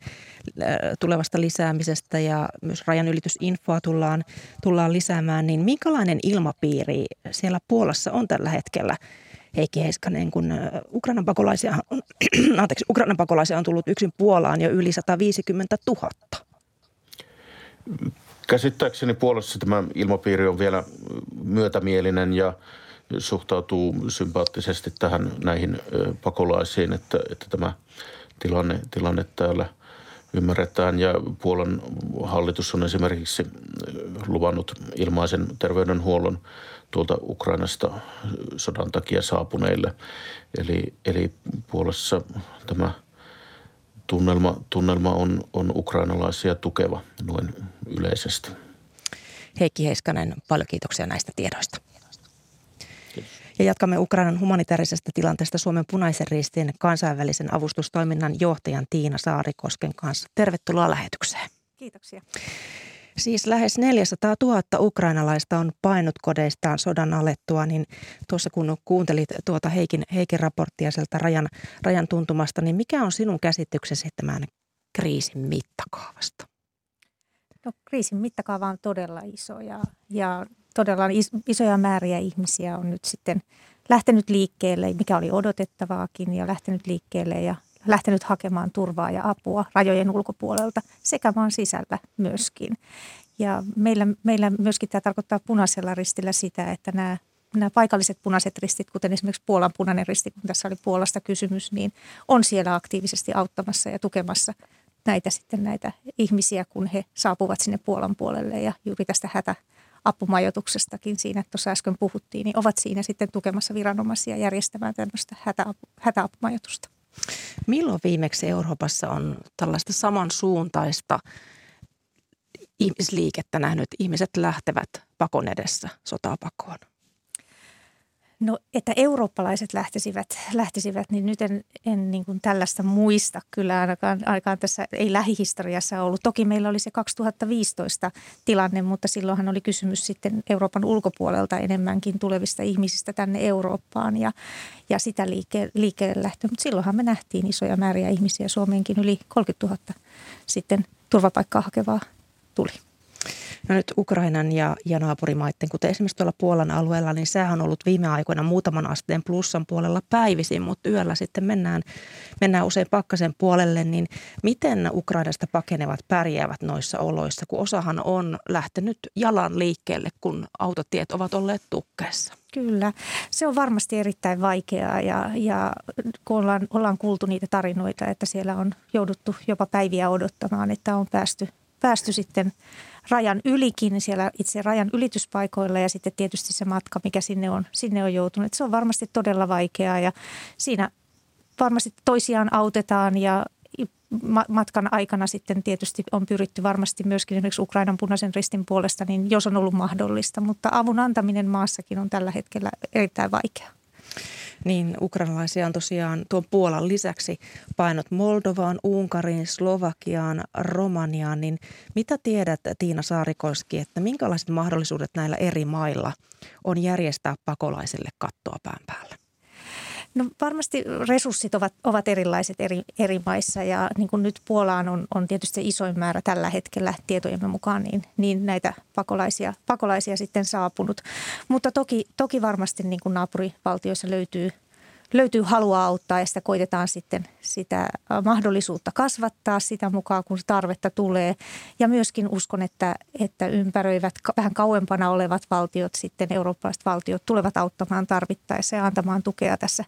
tulevasta lisäämisestä ja myös rajan ylitysinfoa tullaan, tullaan lisäämään. Niin minkälainen ilmapiiri siellä Puolassa on tällä hetkellä Heikki Heiskanen, kun Ukrainan pakolaisia, on, anteeksi, Ukrainan pakolaisia on tullut yksin Puolaan jo yli 150 000. Käsittääkseni Puolassa tämä ilmapiiri on vielä myötämielinen ja suhtautuu sympaattisesti tähän näihin pakolaisiin, että, että tämä tilanne, tilanne täällä ymmärretään. Ja Puolan hallitus on esimerkiksi luvannut ilmaisen terveydenhuollon tuolta Ukrainasta sodan takia saapuneille. Eli, eli Puolassa tämä tunnelma, tunnelma on, on ukrainalaisia tukeva noin yleisesti. Heikki Heiskanen, paljon kiitoksia näistä tiedoista. Ja jatkamme Ukrainan humanitaarisesta tilanteesta Suomen punaisen ristin kansainvälisen avustustoiminnan johtajan Tiina Saarikosken kanssa. Tervetuloa lähetykseen. Kiitoksia. Siis lähes 400 000 ukrainalaista on painut kodeistaan sodan alettua, niin tuossa kun kuuntelit tuota Heikin, Heikin raporttia sieltä rajan, rajan tuntumasta, niin mikä on sinun käsityksesi tämän kriisin mittakaavasta? No kriisin mittakaava on todella iso ja, ja todella isoja määriä ihmisiä on nyt sitten lähtenyt liikkeelle, mikä oli odotettavaakin ja lähtenyt liikkeelle ja lähtenyt hakemaan turvaa ja apua rajojen ulkopuolelta sekä maan sisällä myöskin. Ja meillä, meillä myöskin tämä tarkoittaa punaisella ristillä sitä, että nämä, nämä paikalliset punaiset ristit, kuten esimerkiksi Puolan punainen risti, kun tässä oli Puolasta kysymys, niin on siellä aktiivisesti auttamassa ja tukemassa näitä sitten näitä ihmisiä, kun he saapuvat sinne Puolan puolelle ja juuri tästä hätä, apumajoituksestakin siinä tuossa äsken puhuttiin, niin ovat siinä sitten tukemassa viranomaisia järjestämään tämmöistä hätäapu, hätäapumajoitusta. Milloin viimeksi Euroopassa on tällaista samansuuntaista ihmisliikettä nähnyt, ihmiset lähtevät pakon edessä sotaa pakoon? No, että eurooppalaiset lähtisivät, lähtisivät niin nyt en, en niin kuin tällaista muista kyllä ainakaan, ainakaan tässä ei lähihistoriassa ollut. Toki meillä oli se 2015 tilanne, mutta silloinhan oli kysymys sitten Euroopan ulkopuolelta enemmänkin tulevista ihmisistä tänne Eurooppaan ja, ja sitä liike, liikkeelle lähtö. Mutta silloinhan me nähtiin isoja määriä ihmisiä, Suomeenkin yli 30 000 sitten turvapaikkaa hakevaa tuli. No nyt Ukrainan ja, ja naapurimaiden, kuten esimerkiksi tuolla Puolan alueella, niin sehän on ollut viime aikoina muutaman asteen plussan puolella päivisin, mutta yöllä sitten mennään, mennään usein pakkasen puolelle, niin miten Ukrainasta pakenevat pärjäävät noissa oloissa, kun osahan on lähtenyt jalan liikkeelle, kun autotiet ovat olleet tukkeessa? Kyllä, se on varmasti erittäin vaikeaa ja, ja kun ollaan, ollaan kuultu niitä tarinoita, että siellä on jouduttu jopa päiviä odottamaan, että on päästy, päästy sitten rajan ylikin siellä itse rajan ylityspaikoilla ja sitten tietysti se matka, mikä sinne on, sinne on joutunut. Se on varmasti todella vaikeaa ja siinä varmasti toisiaan autetaan ja matkan aikana sitten tietysti on pyritty varmasti myöskin esimerkiksi Ukrainan punaisen ristin puolesta, niin jos on ollut mahdollista, mutta avun antaminen maassakin on tällä hetkellä erittäin vaikeaa. Niin ukrainalaisia on tosiaan tuon Puolan lisäksi painot Moldovaan, Unkariin, Slovakiaan, Romaniaan. Niin mitä tiedät Tiina Saarikoski, että minkälaiset mahdollisuudet näillä eri mailla on järjestää pakolaisille kattoa pään päällä? No varmasti resurssit ovat, ovat erilaiset eri, eri maissa ja niin kuin nyt Puolaan on, on tietysti se isoin määrä tällä hetkellä tietojemme mukaan niin, niin näitä pakolaisia, pakolaisia sitten saapunut. Mutta toki, toki varmasti niin kuin naapurivaltioissa löytyy löytyy halua auttaa ja sitä koitetaan sitten sitä mahdollisuutta kasvattaa sitä mukaan, kun tarvetta tulee. Ja myöskin uskon, että, että ympäröivät vähän kauempana olevat valtiot, sitten eurooppalaiset valtiot, tulevat auttamaan tarvittaessa ja antamaan tukea tässä,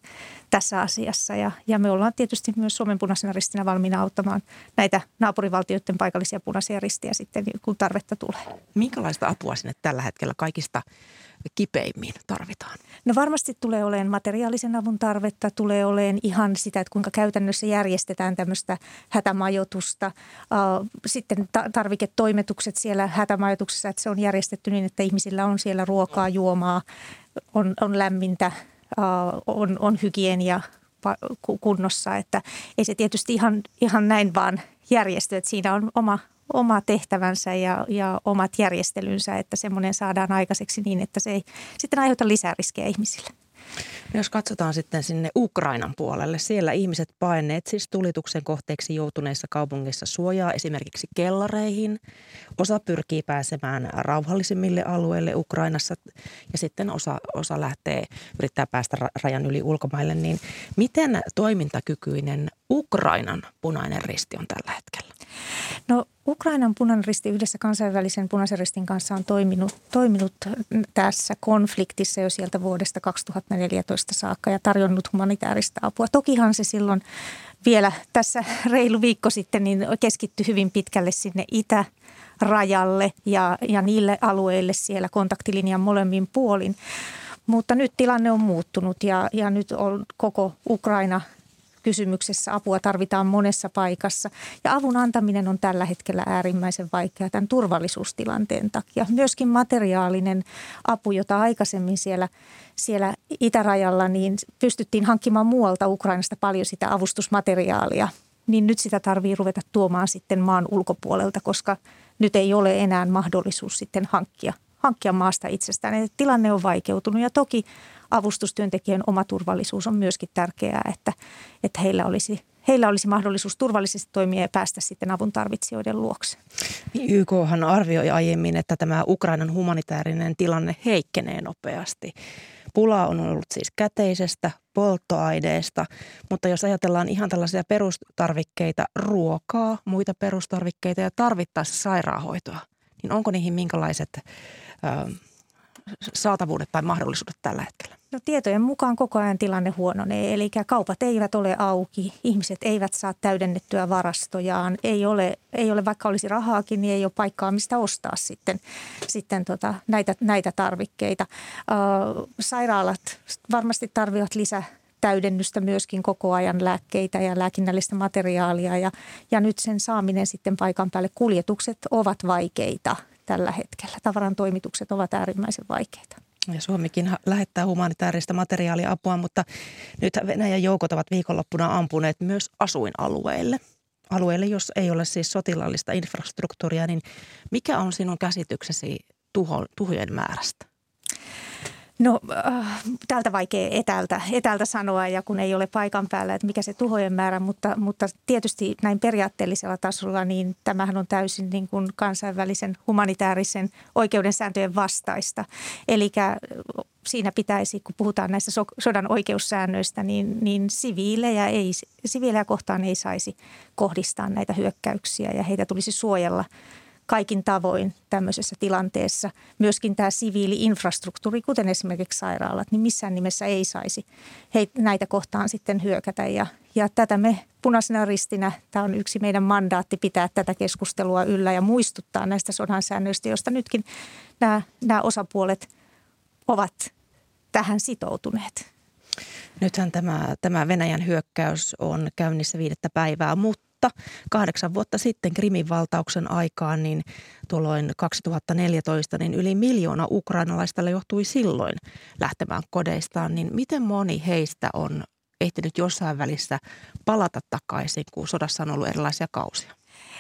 tässä asiassa. Ja, ja me ollaan tietysti myös Suomen punaisena ristinä valmiina auttamaan näitä naapurivaltioiden paikallisia punaisia ristiä sitten, kun tarvetta tulee. Minkälaista apua sinne tällä hetkellä kaikista kipeimmin tarvitaan? No varmasti tulee olemaan materiaalisen avun tarvetta, tulee olemaan ihan sitä, että kuinka käytännössä järjestetään tämmöistä hätämajoitusta. Sitten tarviketoimetukset siellä hätämajoituksessa, että se on järjestetty niin, että ihmisillä on siellä ruokaa, juomaa, on, on lämmintä, on, on hygienia kunnossa. Että ei se tietysti ihan, ihan näin vaan järjesty, että siinä on oma oma tehtävänsä ja, ja omat järjestelynsä, että semmoinen saadaan aikaiseksi niin, että se ei sitten aiheuta lisää riskejä ihmisille. Jos katsotaan sitten sinne Ukrainan puolelle, siellä ihmiset paineet siis tulituksen kohteeksi joutuneissa kaupungissa suojaa esimerkiksi kellareihin. Osa pyrkii pääsemään rauhallisimmille alueille Ukrainassa ja sitten osa, osa lähtee, yrittää päästä rajan yli ulkomaille. Niin miten toimintakykyinen Ukrainan punainen risti on tällä hetkellä? No Ukrainan punainen risti yhdessä kansainvälisen punaisen ristin kanssa on toiminut, toiminut tässä konfliktissa jo sieltä vuodesta 2014 saakka ja tarjonnut humanitaarista apua. Tokihan se silloin vielä tässä reilu viikko sitten niin keskittyi hyvin pitkälle sinne itä rajalle ja, ja niille alueille siellä kontaktilinjan molemmin puolin. Mutta nyt tilanne on muuttunut ja, ja nyt on koko Ukraina kysymyksessä. Apua tarvitaan monessa paikassa ja avun antaminen on tällä hetkellä äärimmäisen vaikeaa tämän turvallisuustilanteen takia. Myöskin materiaalinen apu, jota aikaisemmin siellä, siellä itärajalla niin pystyttiin hankkimaan muualta Ukrainasta paljon sitä avustusmateriaalia, niin nyt sitä tarvii ruveta tuomaan sitten maan ulkopuolelta, koska nyt ei ole enää mahdollisuus sitten hankkia, hankkia maasta itsestään. Eli tilanne on vaikeutunut ja toki avustustyöntekijän oma turvallisuus on myöskin tärkeää, että, että heillä olisi heillä olisi mahdollisuus turvallisesti toimia ja päästä sitten avun tarvitsijoiden luokse. YKhan arvioi aiemmin, että tämä Ukrainan humanitaarinen tilanne heikkenee nopeasti. Pula on ollut siis käteisestä, polttoaineesta, mutta jos ajatellaan ihan tällaisia perustarvikkeita, ruokaa, muita perustarvikkeita ja tarvittaessa sairaanhoitoa, niin onko niihin minkälaiset ö, saatavuudet tai mahdollisuudet tällä hetkellä? No tietojen mukaan koko ajan tilanne huononee, eli kaupat eivät ole auki, ihmiset eivät saa täydennettyä varastojaan, ei ole, ei ole vaikka olisi rahaakin, niin ei ole paikkaa mistä ostaa sitten, sitten tota, näitä, näitä tarvikkeita. Äh, sairaalat varmasti tarvitsevat lisää täydennystä myöskin koko ajan lääkkeitä ja lääkinnällistä materiaalia ja, ja nyt sen saaminen sitten paikan päälle kuljetukset ovat vaikeita tällä hetkellä. Tavaran toimitukset ovat äärimmäisen vaikeita. Ja Suomikin lähettää humanitaarista materiaaliapua, mutta nyt Venäjän joukot ovat viikonloppuna ampuneet myös asuinalueille. Alueille, jos ei ole siis sotilaallista infrastruktuuria, niin mikä on sinun käsityksesi tuho, tuhojen määrästä? No äh, täältä vaikea etältä, etältä sanoa ja kun ei ole paikan päällä, että mikä se tuhojen määrä, mutta, mutta tietysti näin periaatteellisella tasolla niin tämähän on täysin niin kuin kansainvälisen humanitaarisen oikeuden sääntöjen vastaista. Eli siinä pitäisi, kun puhutaan näistä so, sodan oikeussäännöistä, niin, niin siviilejä, ei, siviilejä kohtaan ei saisi kohdistaa näitä hyökkäyksiä ja heitä tulisi suojella – kaikin tavoin tämmöisessä tilanteessa. Myöskin tämä siviili-infrastruktuuri, kuten esimerkiksi sairaalat, niin missään nimessä ei saisi näitä kohtaan sitten hyökätä. Ja, ja tätä me punaisena ristinä, tämä on yksi meidän mandaatti pitää tätä keskustelua yllä ja muistuttaa näistä sodan säännöistä, joista nytkin nämä, nämä osapuolet ovat tähän sitoutuneet. Nythän tämä, tämä Venäjän hyökkäys on käynnissä viidettä päivää, mutta Mutta kahdeksan vuotta sitten Krimin valtauksen aikaan, niin tuolloin 2014, niin yli miljoona ukrainalaista johtui silloin lähtemään kodeistaan. Niin miten moni heistä on ehtinyt jossain välissä palata takaisin, kun sodassa on ollut erilaisia kausia?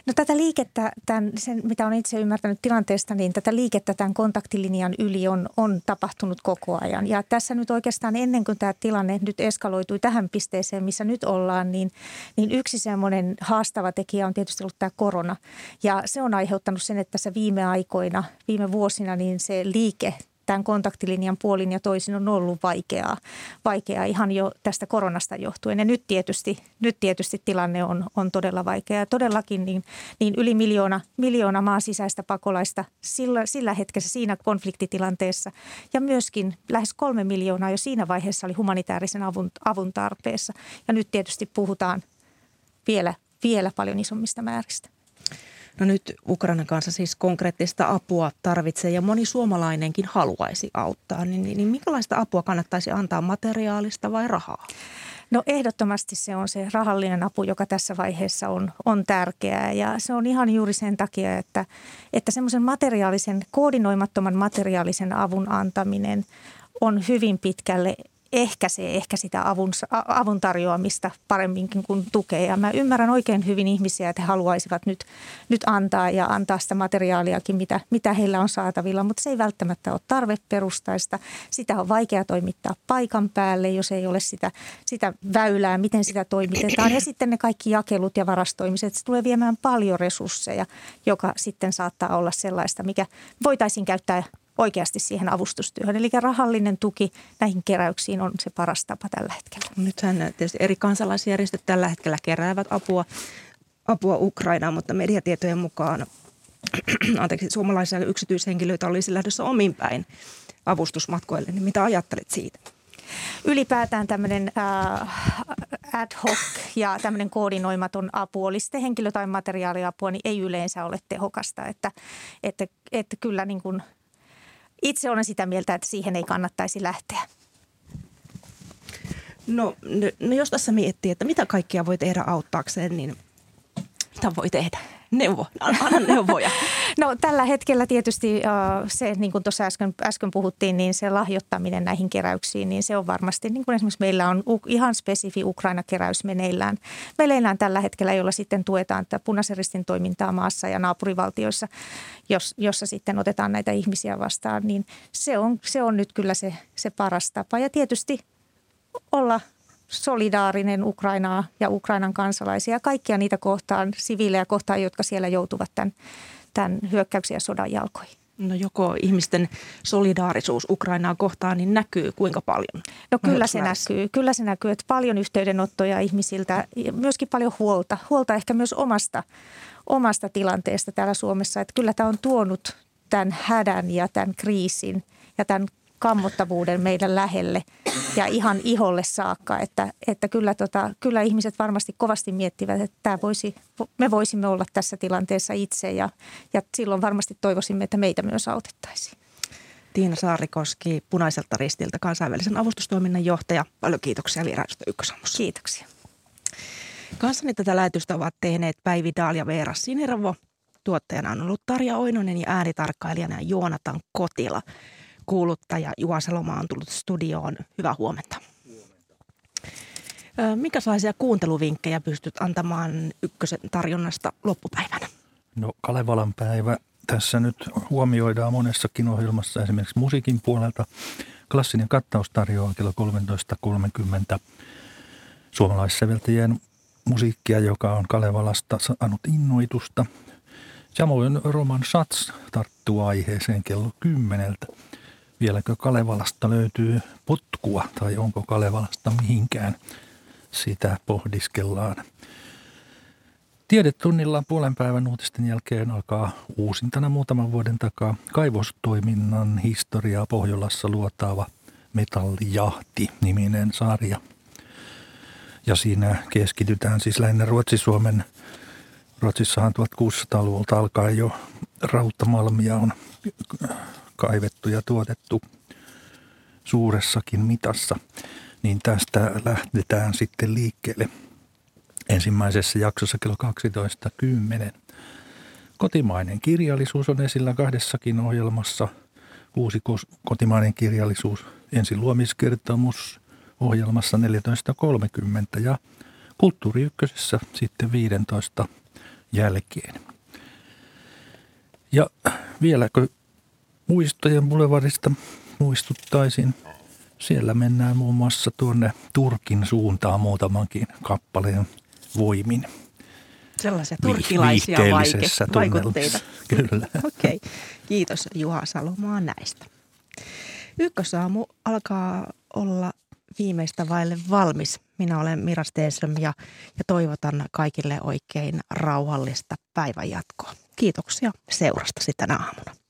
No tätä liikettä, tämän, sen, mitä olen itse ymmärtänyt tilanteesta, niin tätä liikettä tämän kontaktilinjan yli on, on tapahtunut koko ajan. Ja tässä nyt oikeastaan ennen kuin tämä tilanne nyt eskaloitui tähän pisteeseen, missä nyt ollaan, niin, niin yksi semmoinen haastava tekijä on tietysti ollut tämä korona. Ja se on aiheuttanut sen, että tässä viime aikoina, viime vuosina, niin se liike tämän kontaktilinjan puolin ja toisin on ollut vaikeaa, vaikeaa ihan jo tästä koronasta johtuen. Ja nyt tietysti, nyt tietysti tilanne on, on todella vaikea. Ja todellakin niin, niin yli miljoona, miljoona maan sisäistä pakolaista sillä, sillä hetkessä siinä konfliktitilanteessa. Ja myöskin lähes kolme miljoonaa jo siinä vaiheessa oli humanitaarisen avun, avun tarpeessa. Ja nyt tietysti puhutaan vielä, vielä paljon isommista määristä. No nyt Ukrainan kanssa siis konkreettista apua tarvitsee ja moni suomalainenkin haluaisi auttaa. Niin, niin, niin minkälaista apua kannattaisi antaa, materiaalista vai rahaa? No ehdottomasti se on se rahallinen apu, joka tässä vaiheessa on, on tärkeää ja se on ihan juuri sen takia, että, että semmoisen materiaalisen, koordinoimattoman materiaalisen avun antaminen on hyvin pitkälle ehkäisee ehkä sitä avun, avun tarjoamista paremminkin kuin tukee. Ja mä ymmärrän oikein hyvin ihmisiä, että he haluaisivat nyt, nyt antaa ja antaa sitä materiaaliakin, mitä, mitä heillä on saatavilla, mutta se ei välttämättä ole tarveperustaista. Sitä on vaikea toimittaa paikan päälle, jos ei ole sitä, sitä väylää, miten sitä toimitetaan. Ja sitten ne kaikki jakelut ja varastoimiset, se tulee viemään paljon resursseja, joka sitten saattaa olla sellaista, mikä voitaisiin käyttää oikeasti siihen avustustyöhön. Eli rahallinen tuki näihin keräyksiin on se paras tapa tällä hetkellä. Nythän tietysti eri kansalaisjärjestöt tällä hetkellä keräävät apua, apua Ukrainaan, mutta mediatietojen mukaan anteeksi, suomalaisia yksityishenkilöitä olisi lähdössä omin päin avustusmatkoille. Niin mitä ajattelet siitä? ylipäätään tämmöinen äh, ad hoc ja tämmöinen koordinoimaton apu, oli sitten henkilö- tai materiaaliapua, niin ei yleensä ole tehokasta. Että, että, että kyllä niin kuin itse olen sitä mieltä, että siihen ei kannattaisi lähteä. No, no, jos tässä miettii, että mitä kaikkia voi tehdä auttaakseen, niin mitä voi tehdä? Neuvo, anna neuvoja. No tällä hetkellä tietysti se, niin kuin tuossa äsken, äsken puhuttiin, niin se lahjoittaminen näihin keräyksiin, niin se on varmasti, niin kuin esimerkiksi meillä on ihan spesifi Ukraina-keräys meneillään. Meneillään tällä hetkellä, jolla sitten tuetaan tätä punaisen ristin toimintaa maassa ja naapurivaltioissa, jos, jossa sitten otetaan näitä ihmisiä vastaan, niin se on, se on nyt kyllä se, se paras tapa. Ja tietysti olla solidaarinen Ukrainaa ja Ukrainan kansalaisia, kaikkia niitä kohtaan, siviilejä kohtaan, jotka siellä joutuvat tämän, tämän hyökkäyksen ja sodan jalkoihin. No joko ihmisten solidaarisuus Ukrainaa kohtaan niin näkyy kuinka paljon? No kyllä se näkyy. Kyllä se näkyy, että paljon yhteydenottoja ihmisiltä, myöskin paljon huolta. Huolta ehkä myös omasta, omasta tilanteesta täällä Suomessa. Että kyllä tämä on tuonut tämän hädän ja tämän kriisin ja tämän kammottavuuden meidän lähelle ja ihan iholle saakka. Että, että kyllä, tota, kyllä ihmiset varmasti kovasti miettivät, että tämä voisi, me voisimme olla tässä tilanteessa itse ja, ja silloin varmasti toivoisimme, että meitä myös autettaisiin. Tiina Saarikoski Punaiselta ristiltä kansainvälisen avustustoiminnan johtaja. Paljon kiitoksia vierailusta Ykkösammussa. Kiitoksia. Kanssani tätä lähetystä ovat tehneet Päivi Daal ja Veera Sinervo. Tuottajana on ollut Tarja Oinonen ja äänitarkkailijana Joonatan Kotila kuuluttaja Juha Saloma on tullut studioon. Hyvää huomenta. huomenta. sellaisia kuunteluvinkkejä pystyt antamaan ykkösen tarjonnasta loppupäivänä? No Kalevalan päivä tässä nyt huomioidaan monessakin ohjelmassa esimerkiksi musiikin puolelta. Klassinen kattaus tarjoaa kello 13.30 suomalaissäveltäjien musiikkia, joka on Kalevalasta saanut innoitusta. Samoin Roman Schatz tarttuu aiheeseen kello kymmeneltä vieläkö Kalevalasta löytyy potkua tai onko Kalevalasta mihinkään. Sitä pohdiskellaan. Tiedetunnilla puolen päivän uutisten jälkeen alkaa uusintana muutaman vuoden takaa kaivostoiminnan historiaa Pohjolassa luotaava Metallijahti-niminen sarja. Ja siinä keskitytään siis lähinnä Ruotsi-Suomen Ruotsissahan 1600-luvulta alkaen jo rautamalmia on kaivettu ja tuotettu suuressakin mitassa, niin tästä lähdetään sitten liikkeelle. ensimmäisessä jaksossa kello 12.10. Kotimainen kirjallisuus on esillä kahdessakin ohjelmassa. Uusi kotimainen kirjallisuus, ensin luomiskertomus ohjelmassa 14.30 ja Kulttuuri Ykkösessä sitten 15 jälkeen. Ja vieläkö muistojen boulevardista muistuttaisin. Siellä mennään muun muassa tuonne Turkin suuntaan muutamankin kappaleen voimin. Sellaisia turkilaisia vaike- vaikutteita. Kyllä. Okei, okay. kiitos Juha Salomaa näistä. Ykkösaamu alkaa olla viimeistä vaille valmis. Minä olen Mira Steeström ja, ja toivotan kaikille oikein rauhallista päivänjatkoa. Kiitoksia seurastasi tänä aamuna.